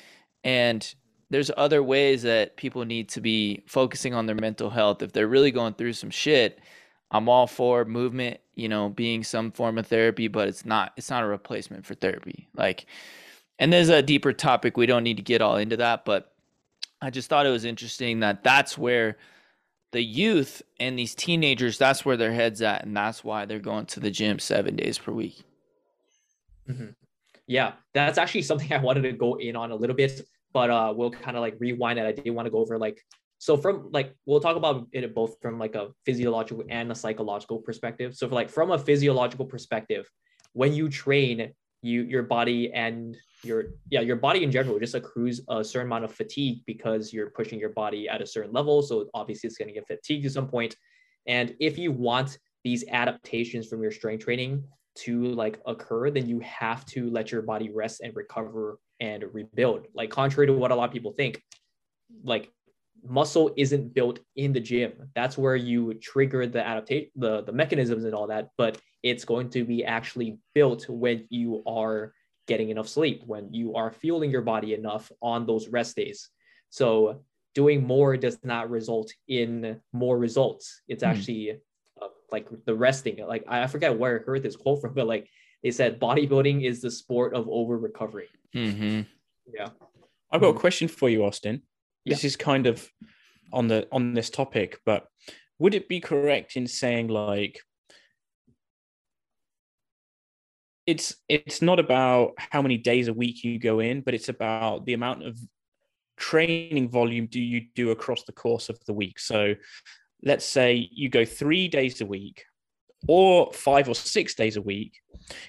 And there's other ways that people need to be focusing on their mental health. If they're really going through some shit, I'm all for movement, you know, being some form of therapy, but it's not it's not a replacement for therapy. Like and there's a deeper topic we don't need to get all into that, but I just thought it was interesting that that's where the youth and these teenagers that's where their heads at and that's why they're going to the gym 7 days per week. Mm-hmm. Yeah, that's actually something I wanted to go in on a little bit, but uh, we'll kind of like rewind it. I did want to go over like so from like we'll talk about it both from like a physiological and a psychological perspective. So for like from a physiological perspective, when you train, you your body and your yeah your body in general just accrues a certain amount of fatigue because you're pushing your body at a certain level. So obviously it's going to get fatigued at some point. And if you want these adaptations from your strength training to like occur, then you have to let your body rest and recover and rebuild. Like contrary to what a lot of people think, like muscle isn't built in the gym. That's where you trigger the adaptation, the, the mechanisms and all that, but it's going to be actually built when you are getting enough sleep, when you are fueling your body enough on those rest days. So doing more does not result in more results. It's mm-hmm. actually uh, like the resting. Like I forget where I heard this quote from, but like they said, bodybuilding is the sport of over recovery. Mm-hmm. Yeah. I've got a question for you, Austin. Yeah. This is kind of on the on this topic, but would it be correct in saying like it's it's not about how many days a week you go in, but it's about the amount of training volume do you do across the course of the week. So let's say you go three days a week or five or six days a week,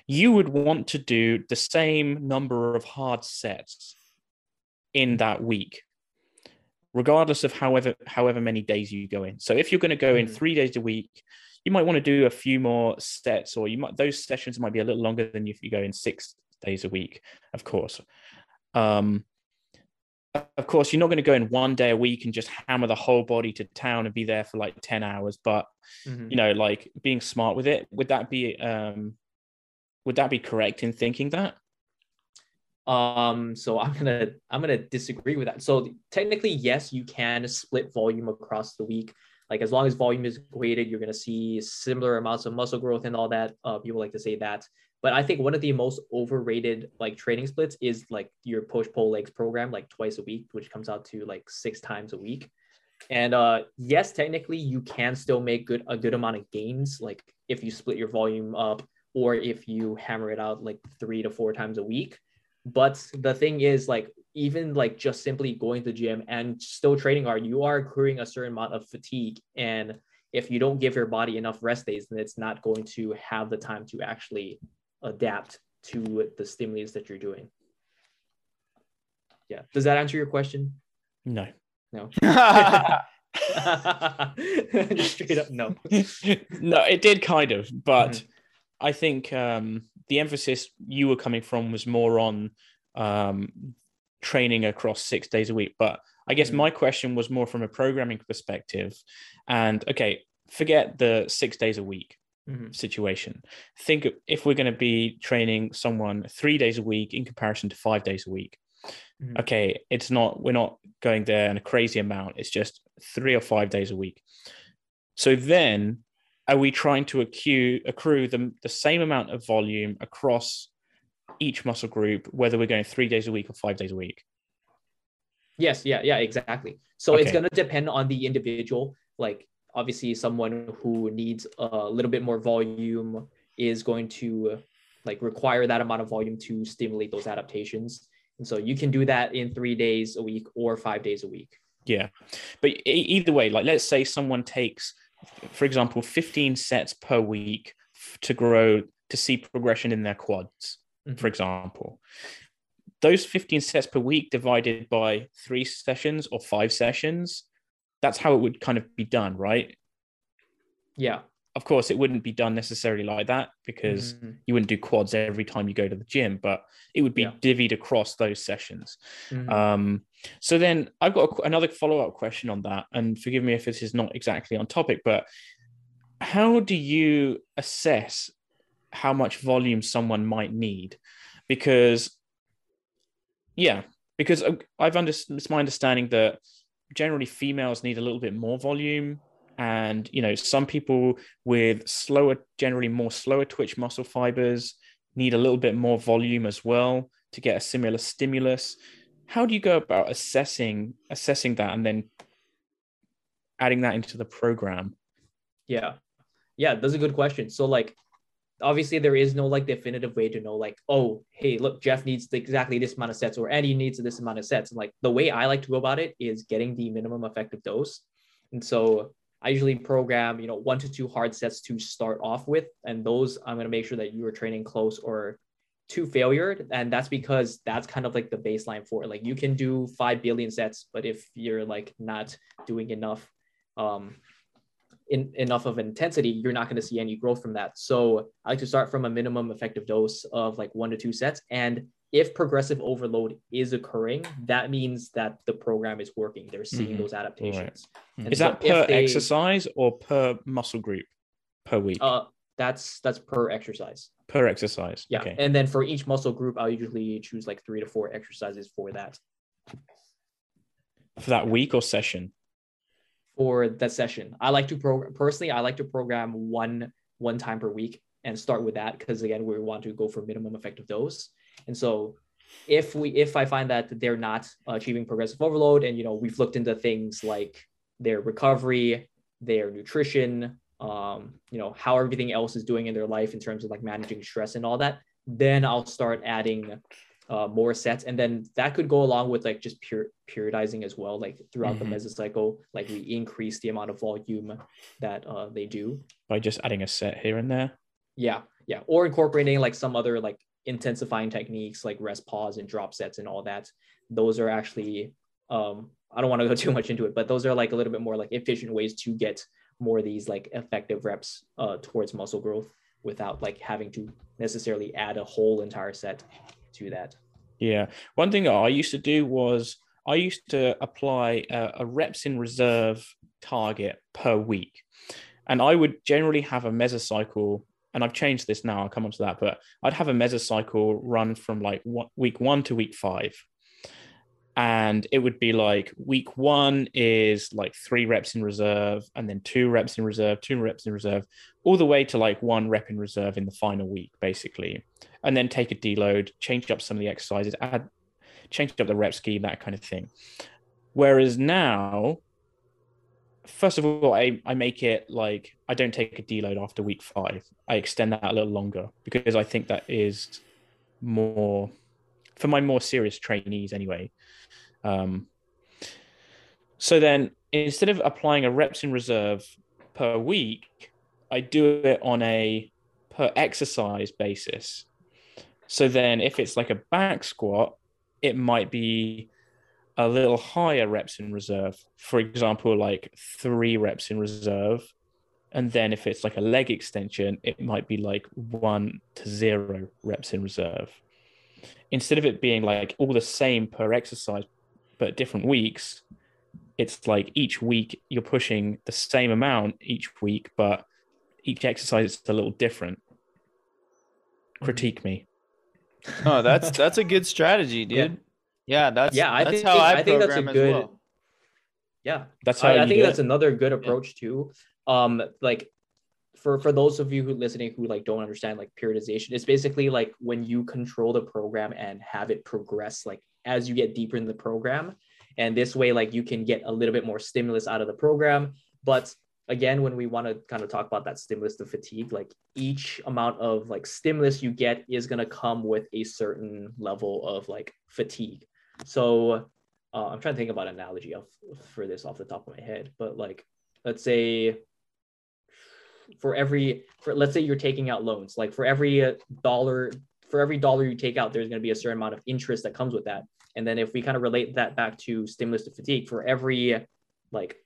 you would want to do the same number of hard sets in that week, regardless of however however many days you go in. So if you're going to go in mm. three days a week, you might want to do a few more sets, or you might those sessions might be a little longer than if you go in six days a week, of course. Um, of course, you're not going to go in one day a week and just hammer the whole body to town and be there for like 10 hours. But, mm-hmm. you know, like being smart with it, would that be, um, would that be correct in thinking that? Um, so I'm gonna I'm gonna disagree with that. So technically, yes, you can split volume across the week. Like as long as volume is weighted, you're gonna see similar amounts of muscle growth and all that. Uh, people like to say that. But I think one of the most overrated like training splits is like your push pull legs program, like twice a week, which comes out to like six times a week. And uh, yes, technically you can still make good a good amount of gains, like if you split your volume up or if you hammer it out like three to four times a week. But the thing is, like even like just simply going to the gym and still training hard, you are accruing a certain amount of fatigue. And if you don't give your body enough rest days, then it's not going to have the time to actually adapt to the stimulus that you're doing. Yeah. Does that answer your question? No. No. (laughs) (laughs) straight up no. (laughs) no, it did kind of, but mm-hmm. I think um, the emphasis you were coming from was more on um, training across six days a week. But I guess mm-hmm. my question was more from a programming perspective. And okay, forget the six days a week mm-hmm. situation. Think if we're going to be training someone three days a week in comparison to five days a week. Mm-hmm. Okay, it's not, we're not going there in a crazy amount. It's just three or five days a week. So then are we trying to accrue, accrue the, the same amount of volume across each muscle group, whether we're going three days a week or five days a week? Yes, yeah, yeah, exactly. So okay. it's going to depend on the individual. Like obviously someone who needs a little bit more volume is going to like require that amount of volume to stimulate those adaptations and so you can do that in three days a week or five days a week yeah but either way like let's say someone takes for example 15 sets per week to grow to see progression in their quads mm-hmm. for example those 15 sets per week divided by three sessions or five sessions that's how it would kind of be done, right? Yeah. Of course, it wouldn't be done necessarily like that because mm-hmm. you wouldn't do quads every time you go to the gym, but it would be yeah. divvied across those sessions. Mm-hmm. Um, so then I've got a, another follow up question on that, and forgive me if this is not exactly on topic, but how do you assess how much volume someone might need? Because, yeah, because um, I've understood. It's my understanding that generally females need a little bit more volume and you know some people with slower generally more slower twitch muscle fibers need a little bit more volume as well to get a similar stimulus how do you go about assessing assessing that and then adding that into the program? Yeah. Yeah that's a good question so like obviously there is no like definitive way to know like oh hey look jeff needs exactly this amount of sets or andy needs this amount of sets. And like the way i like to go about it is getting the minimum effective dose. And so i usually program you know one to two hard sets to start off with. And those i'm going to make sure that you are training close or to failure and that's because that's kind of like the baseline for it like you can do 5 billion sets but if you're like not doing enough um in, enough of intensity, you're not going to see any growth from that. So I like to start from a minimum effective dose of like one to two sets. And if progressive overload is occurring, that means that the program is working. They're seeing mm-hmm. those adaptations. Right. Is so that per they, exercise or per muscle group per week? Uh, that's that's per exercise. Per exercise. Yeah. Okay. And then for each muscle group, I'll usually choose like three to four exercises for that. For that week or session? for that session. I like to program personally. I like to program one one time per week and start with that because again, we want to go for minimum effective dose. And so, if we if I find that they're not achieving progressive overload, and you know we've looked into things like their recovery, their nutrition, um, you know how everything else is doing in their life in terms of like managing stress and all that, then I'll start adding uh, more sets. And then that could go along with like just pure periodizing as well like throughout mm-hmm. the mesocycle like we increase the amount of volume that uh, they do. By just adding a set here and there? Yeah yeah. Or incorporating like some other like intensifying techniques like rest pause and drop sets and all that. Those are actually um i don't want to go (laughs) too much into it but those are like a little bit more like efficient ways to get more of these like effective reps uh, towards muscle growth without like having to necessarily add a whole entire set to that. Yeah. One thing I used to do was I used to apply a, a reps in reserve target per week. And I would generally have a mesocycle, and I've changed this now, I'll come on to that, but I'd have a mesocycle run from like week one to week five and it would be like week one is like three reps in reserve and then two reps in reserve two reps in reserve all the way to like one rep in reserve in the final week basically. And then take a deload change up some of the exercises add change up the rep scheme that kind of thing. Whereas now first of all I, I make it like i don't take a deload after week five. I extend that a little longer because i think that is more for my more serious trainees anyway um, so then instead of applying a reps in reserve per week, I do it on a per exercise basis. So then if it's like a back squat, it might be a little higher reps in reserve. For example, like three reps in reserve. And then if it's like a leg extension, it might be like one to zero reps in reserve. Instead of it being like all the same per exercise but different weeks, it's like each week you're pushing the same amount each week, but each exercise is a little different. Critique me. Oh, that's (laughs) that's a good strategy, dude. Yeah, yeah that's yeah. I that's think, how I, I think that's a good. Well. Yeah, that's how I, I think that's it. another good approach yeah. too. Um, like for for those of you who listening who like don't understand like periodization, it's basically like when you control the program and have it progress like as you get deeper in the program. And this way, like you can get a little bit more stimulus out of the program. But again, when we want to kind of talk about that stimulus to fatigue, like each amount of like stimulus you get is going to come with a certain level of like fatigue. So uh, I'm trying to think about an analogy of for this off the top of my head, but like let's say for every for let's say you're taking out loans, like for every uh, dollar for every dollar you take out, there's going to be a certain amount of interest that comes with that. And then if we kind of relate that back to stimulus to fatigue, for every like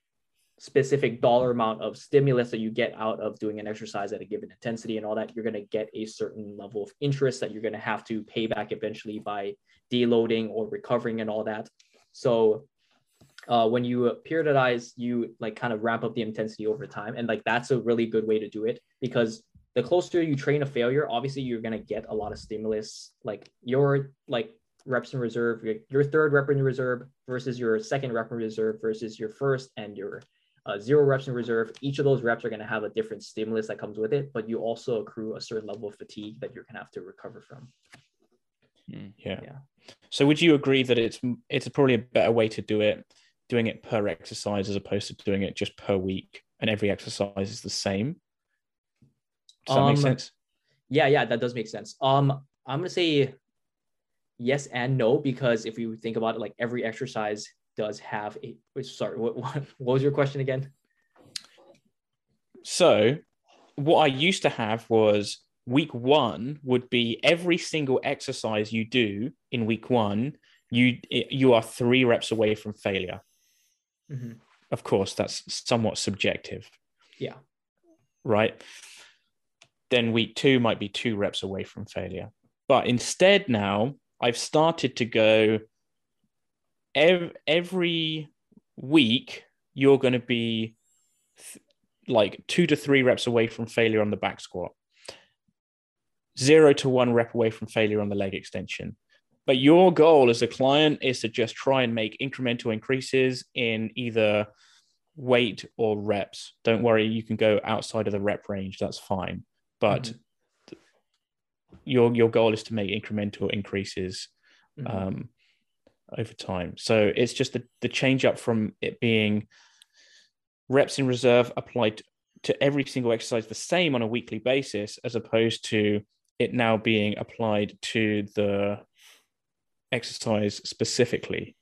specific dollar amount of stimulus that you get out of doing an exercise at a given intensity and all that, you're going to get a certain level of interest that you're going to have to pay back eventually by deloading or recovering and all that. So uh, when you periodize, you like kind of ramp up the intensity over time. And like that's a really good way to do it because the closer you train a failure, obviously you're gonna get a lot of stimulus. Like your like reps in reserve, your, your third rep in reserve versus your second rep in reserve versus your first and your uh, zero reps in reserve. Each of those reps are gonna have a different stimulus that comes with it, but you also accrue a certain level of fatigue that you're gonna have to recover from. Hmm, yeah. yeah. So would you agree that it's it's probably a better way to do it, doing it per exercise as opposed to doing it just per week, and every exercise is the same? Does that um, make sense? Yeah, yeah, that does make sense. Um, I'm gonna say yes and no because if you think about it, like every exercise does have a. Sorry, what, what what was your question again? So, what I used to have was week one would be every single exercise you do in week one, you you are three reps away from failure. Mm-hmm. Of course, that's somewhat subjective. Yeah. Right. Then week two might be two reps away from failure. But instead, now I've started to go every, every week, you're going to be th- like two to three reps away from failure on the back squat, zero to one rep away from failure on the leg extension. But your goal as a client is to just try and make incremental increases in either weight or reps. Don't worry, you can go outside of the rep range. That's fine. But mm-hmm. your your goal is to make incremental increases mm-hmm. um, over time. So it's just the, the change up from it being reps in reserve applied to every single exercise the same on a weekly basis, as opposed to it now being applied to the exercise specifically.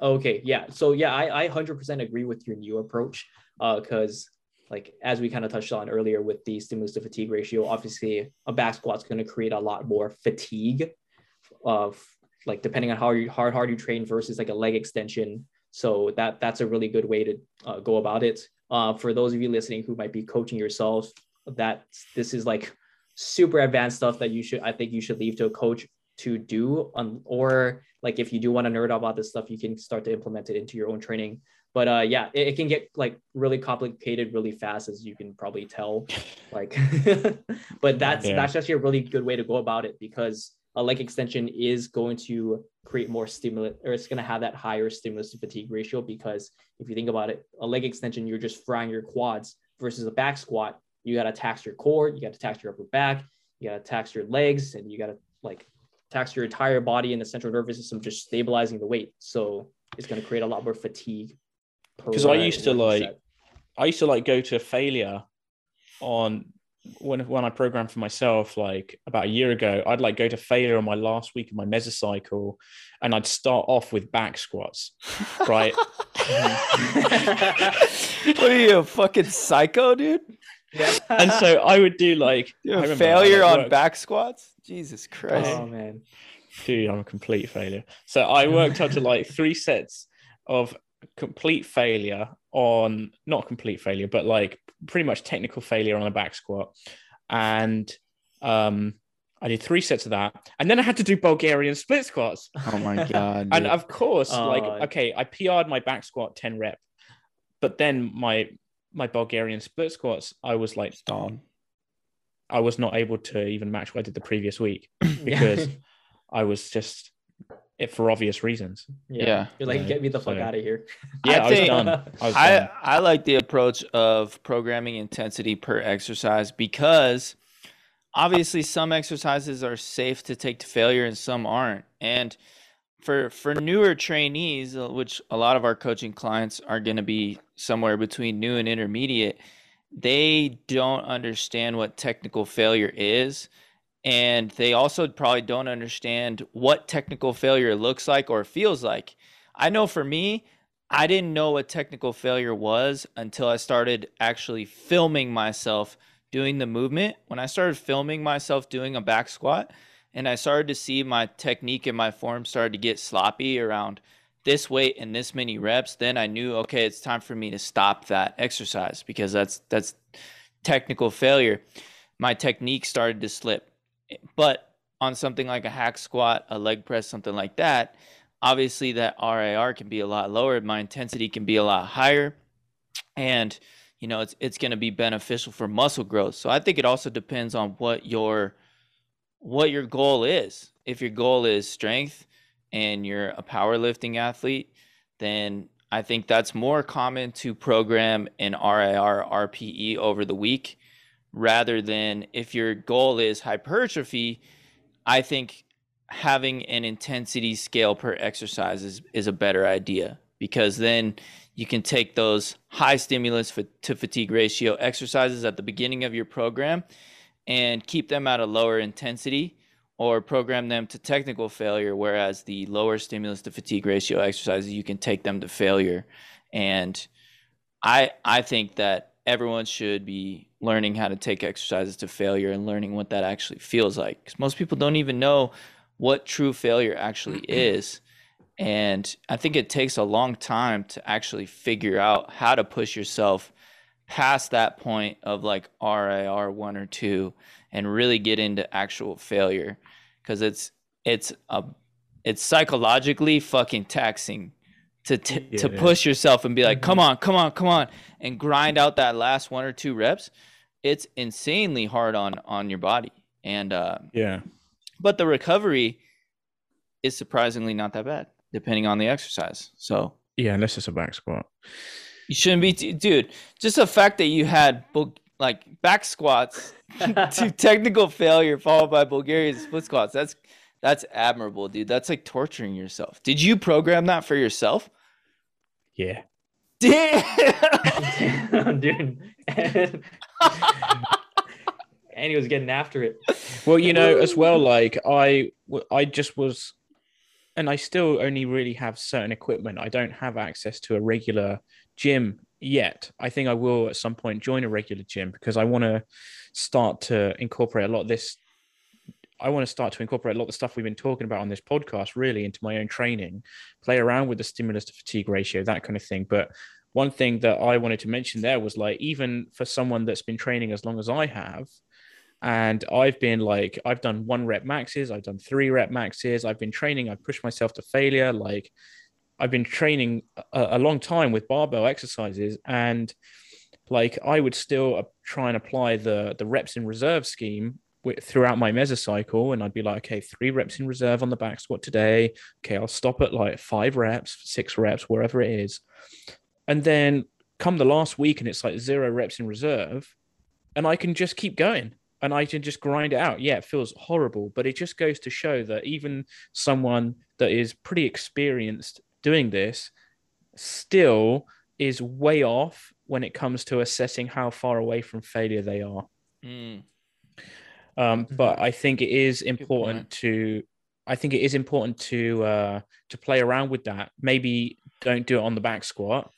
Okay, yeah. So yeah, I, I 100% agree with your new approach because uh, like as we kind of touched on earlier with the stimulus to fatigue ratio, obviously a back squat's going to create a lot more fatigue of like depending on how you, hard hard you train versus like a leg extension. So that that's a really good way to uh, go about it. Uh, for those of you listening who might be coaching yourself, that this is like super advanced stuff that you should I think you should leave to a coach to do on or like if you do want to nerd about this stuff you can start to implement it into your own training but uh yeah it, it can get like really complicated really fast as you can probably tell (laughs) like (laughs) but that's yeah. that's actually a really good way to go about it because a leg extension is going to create more stimulus or it's going to have that higher stimulus to fatigue ratio because if you think about it a leg extension you're just frying your quads versus a back squat you got to tax your core you got to tax your upper back you got to tax your legs and you got to like tax your entire body and the central nervous system, just stabilizing the weight. So it's going to create a lot more fatigue. Because I used to like, set. I used to like go to failure on when when I programmed for myself like about a year ago, I'd like go to failure on my last week of my mesocycle, and I'd start off with back squats, right? (laughs) what are you, a fucking psycho, dude? Yeah. (laughs) and so I would do like failure on back squats. Jesus Christ. Oh man. Dude, I'm a complete failure. So I worked up to like three sets of complete failure on not complete failure, but like pretty much technical failure on a back squat. And um I did three sets of that, and then I had to do Bulgarian split squats. Oh my (laughs) god! and of course, uh, like okay, I PR'd my back squat ten rep, but then my my Bulgarian split squats, I was like, Stone. I was not able to even match what I did the previous week (clears throat) because I was just it for obvious reasons. Yeah. yeah. You're like, get me the fuck so, out of here. Yeah, I, I was done. I, was I, done. I like the approach of programming intensity per exercise because obviously some exercises are safe to take to failure and some aren't. And for for newer trainees, uh, which a lot of our coaching clients are going to be somewhere between new and intermediate, they don't understand what technical failure is. And they also probably don't understand what technical failure looks like or feels like. I know for me, I didn't know what technical failure was until I started actually filming myself doing the movement. When I started filming myself doing a back squat, and I started to see my technique and my form started to get sloppy around this weight and this many reps, then I knew okay, it's time for me to stop that exercise because that's that's technical failure. My technique started to slip. But on something like a hack squat, a leg press, something like that, obviously that RIR can be a lot lower, my intensity can be a lot higher and you know, it's it's going to be beneficial for muscle growth. So I think it also depends on what your what your goal is. If your goal is strength, and you're a powerlifting athlete, then I think that's more common to program an RIR RPE over the week rather than if your goal is hypertrophy. I think having an intensity scale per exercise is, is a better idea because then you can take those high stimulus to fatigue ratio exercises at the beginning of your program and keep them at a lower intensity or program them to technical failure whereas the lower stimulus to fatigue ratio exercises you can take them to failure. And i i think that everyone should be learning how to take exercises to failure and learning what that actually feels like because most people don't even know what true failure actually (clears throat) is. And i think it takes a long time to actually figure out how to push yourself past that point of like RIR 1 or 2 and really get into actual failure because it's it's a it's psychologically fucking taxing to t- Yeah. to push yourself and be like, Mhm. come on, come on, come on, and grind out that last one or two reps. It's insanely hard on on your body, and uh, Yeah. but the recovery is surprisingly not that bad, depending on the exercise. So Yeah, unless it's a back squat. You shouldn't be, t- dude. Just the fact that you had bul- like back squats (laughs) to technical failure followed by Bulgarian split squats. That's that's admirable, dude. That's like torturing yourself. Did you program that for yourself? Yeah. Damn. (laughs) dude. and he was getting after it. (laughs) Well, you know, as well, like I, I just was, and I still only really have certain equipment. I don't have access to a regular gym yet. I think I will at some point join a regular gym because I want to start to incorporate a lot of this. I want to start to incorporate a lot of the stuff we've been talking about on this podcast really into my own training, play around with the stimulus to fatigue ratio, that kind of thing. But one thing that I wanted to mention there was like, even for someone that's been training as long as I have, and I've been like, I've done one rep maxes, I've done three rep maxes, I've been training, I've pushed myself to failure. Like, I've been training a, a long time with barbell exercises, and like, I would still uh, try and apply the the reps in reserve scheme throughout my mesocycle, and I'd be like, okay, three reps in reserve on the back squat today. Okay, I'll stop at like five reps, six reps, wherever it is, and then come the last week, and it's like zero reps in reserve, and I can just keep going and I can just grind it out. Yeah, it feels horrible, but it just goes to show that even someone that is pretty experienced doing this still is way off when it comes to assessing how far away from failure they are. Mm, Um, but I think it is important to I think it is important to uh, to play around with that. Maybe don't do it on the back squat,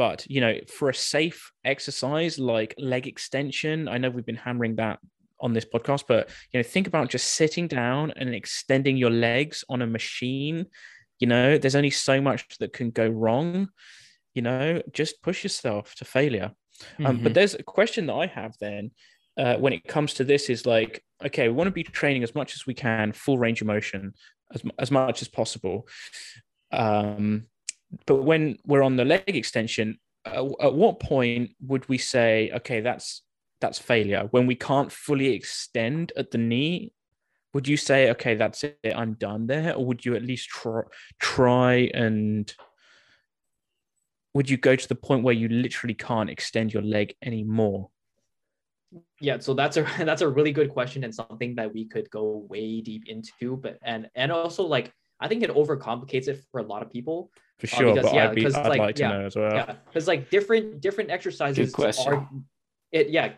but you know, for a safe exercise like leg extension, I know we've been hammering that on this podcast, but you know, think about just sitting down and extending your legs on a machine. You know, there's only so much that can go wrong. You know, just push yourself to failure. Um, mhm. but there's a question that I have then uh, when it comes to this is like, okay, we want to be training as much as we can, full range of motion, as, as much as possible. Um, but when we're on the leg extension, uh, at what point would we say, okay, that's that's failure? When we can't fully extend at the knee, would you say, okay, that's it, I'm done there, or would you at least try try and would you go to the point where you literally can't extend your leg anymore? Yeah, so that's a (laughs) that's a really good question and something that we could go way deep into. But and and also like I think it overcomplicates it for a lot of people. For uh, sure, because, but yeah, I'd, be, because, I'd like, like to yeah, know as well. yeah because like different different exercises question. are it yeah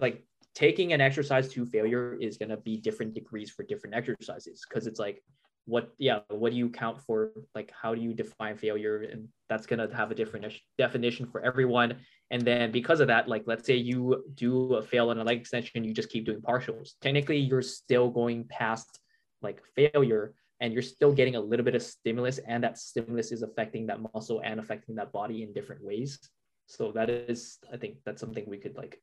like taking an exercise to failure is going to be different degrees for different exercises because it's like what yeah what do you count for like how do you define failure and that's going to have a different ish- definition for everyone and then because of that like let's say you do a fail on a leg extension you just keep doing partials technically you're still going past like failure and you're still getting a little bit of stimulus and that stimulus is affecting that muscle and affecting that body in different ways. So that is i think that's something we could like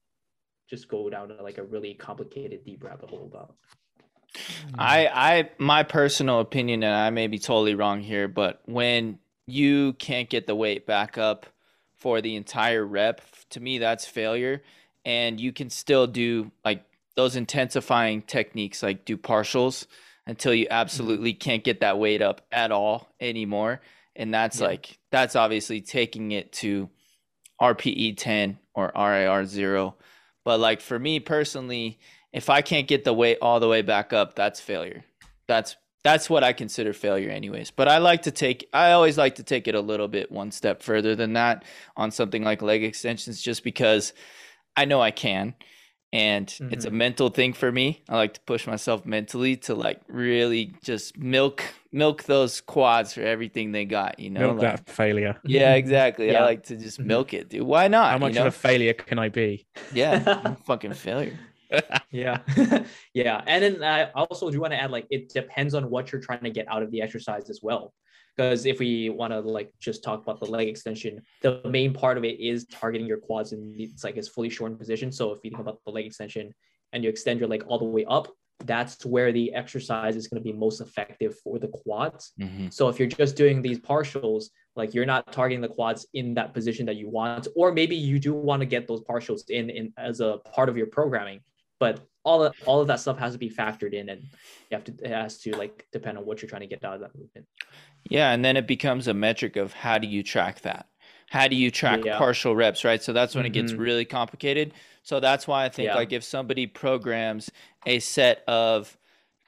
just go down to like a really complicated deep rabbit hole about. Mm-hmm. I, I, my personal opinion, and I may be totally wrong here, but when you can't get the weight back up for the entire rep, to me, that's failure. And you can still do like those intensifying techniques, like do partials until you absolutely can't get that weight up at all anymore. And that's Yeah. like, that's obviously taking it to RPE 10 or RIR 0. But like for me personally, if I can't get the weight all the way back up, that's failure. That's that's what I consider failure anyways. But I like to take I always like to take it a little bit one step further than that on something like leg extensions just because I know I can. And it's a Mhm. mental thing for me. I like to push myself mentally to like really just milk milk those quads for everything they got, you know? Milk like- that failure. (laughs) yeah, exactly. I like to just Mhm. milk it, dude. Why not? How much you know? of a failure can I be? yeah, (laughs) I'm a fucking failure. (laughs) yeah yeah and then i also do want to add like it depends on what you're trying to get out of the exercise as well because if we want to like just talk about the leg extension the main part of it is targeting your quads and it's like it's fully shortened position. So if you think about the leg extension and you extend your leg all the way up that's where the exercise is going to be most effective for the quads. Hmm so if you're just doing these partials, like you're not targeting the quads in that position that you want, or maybe you do want to get those partials in, in as a part of your programming, but all of, all of that stuff has to be factored in and you have to it has to like depend on what you're trying to get out of that movement. Yeah, and then it becomes a metric of how do you track that? How do you track Yeah. partial reps, right? So that's when it gets Mhm. really complicated. So that's why I think Yeah. like if somebody programs a set of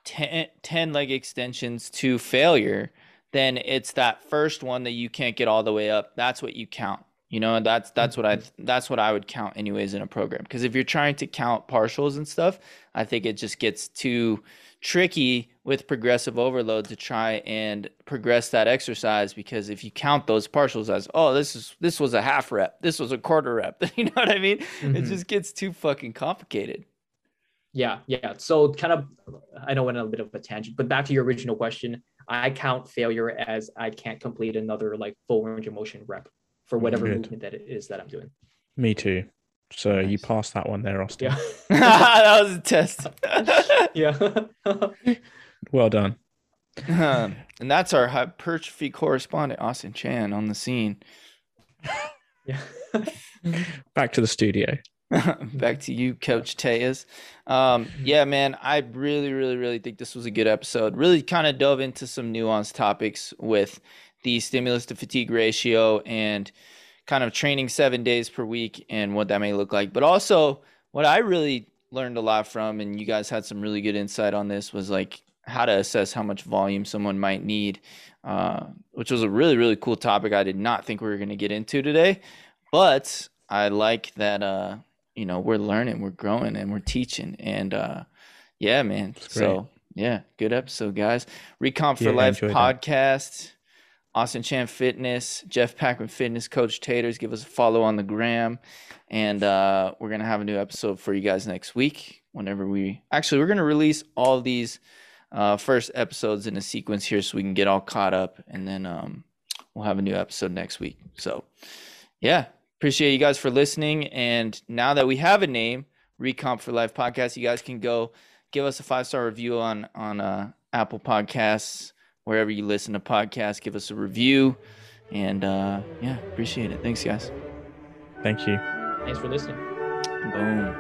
10, 10 leg extensions to failure, then it's that first one that you can't get all the way up. That's what you count. You know, that's that's what I that's what I would count anyways in a program. Because if you're trying to count partials and stuff, I think it just gets too tricky with progressive overload to try and progress that exercise because if you count those partials as oh this is this was a half rep this was a quarter rep (laughs) you know what i mean it Mhm. just gets too fucking complicated Yeah, yeah. So kind of, I know went on a bit of a tangent, but back to your original question, I count failure as I can't complete another like full range of motion rep for whatever Good. movement that it is that I'm doing. Me too. So you passed that one there, Austin. Yeah, (laughs) (laughs) that was a test (laughs) yeah. Well done. Um, and that's our hypertrophy correspondent austin chan on the scene yeah. Back to the studio. Back to you, Coach Taters. Um, yeah, man, I really, really, really think this was a good episode. Really kind of dove into some nuanced topics with the stimulus to fatigue ratio and kind of training seven days per week and what that may look like. But also, what I really learned a lot from, and you guys had some really good insight on this, was like how to assess how much volume someone might need, uh, which was a really, really cool topic I did not think we were going to get into today. But I like that, uh, you know, we're learning, we're growing, and we're teaching. And uh, yeah, man. So, yeah, good episode, guys. Recomp for Yeah, Life podcast. that. Austin Chan Fitness, Jeff Pachtman Fitness, Coach Taters. Give us a follow on the gram. And uh, we're going to have a new episode for you guys next week. Whenever we actually, we're going to release all these uh, first episodes in a sequence here so we can get all caught up. And then um, we'll have a new episode next week. So, yeah, appreciate you guys for listening. And now that we have a name, Recomp for Life podcast, you guys can go give us a five star review on on uh, Apple Podcasts, wherever you listen to podcasts. Give us a review, and uh, yeah, appreciate it. Thanks, guys. Thank you. Thanks for listening. Boom.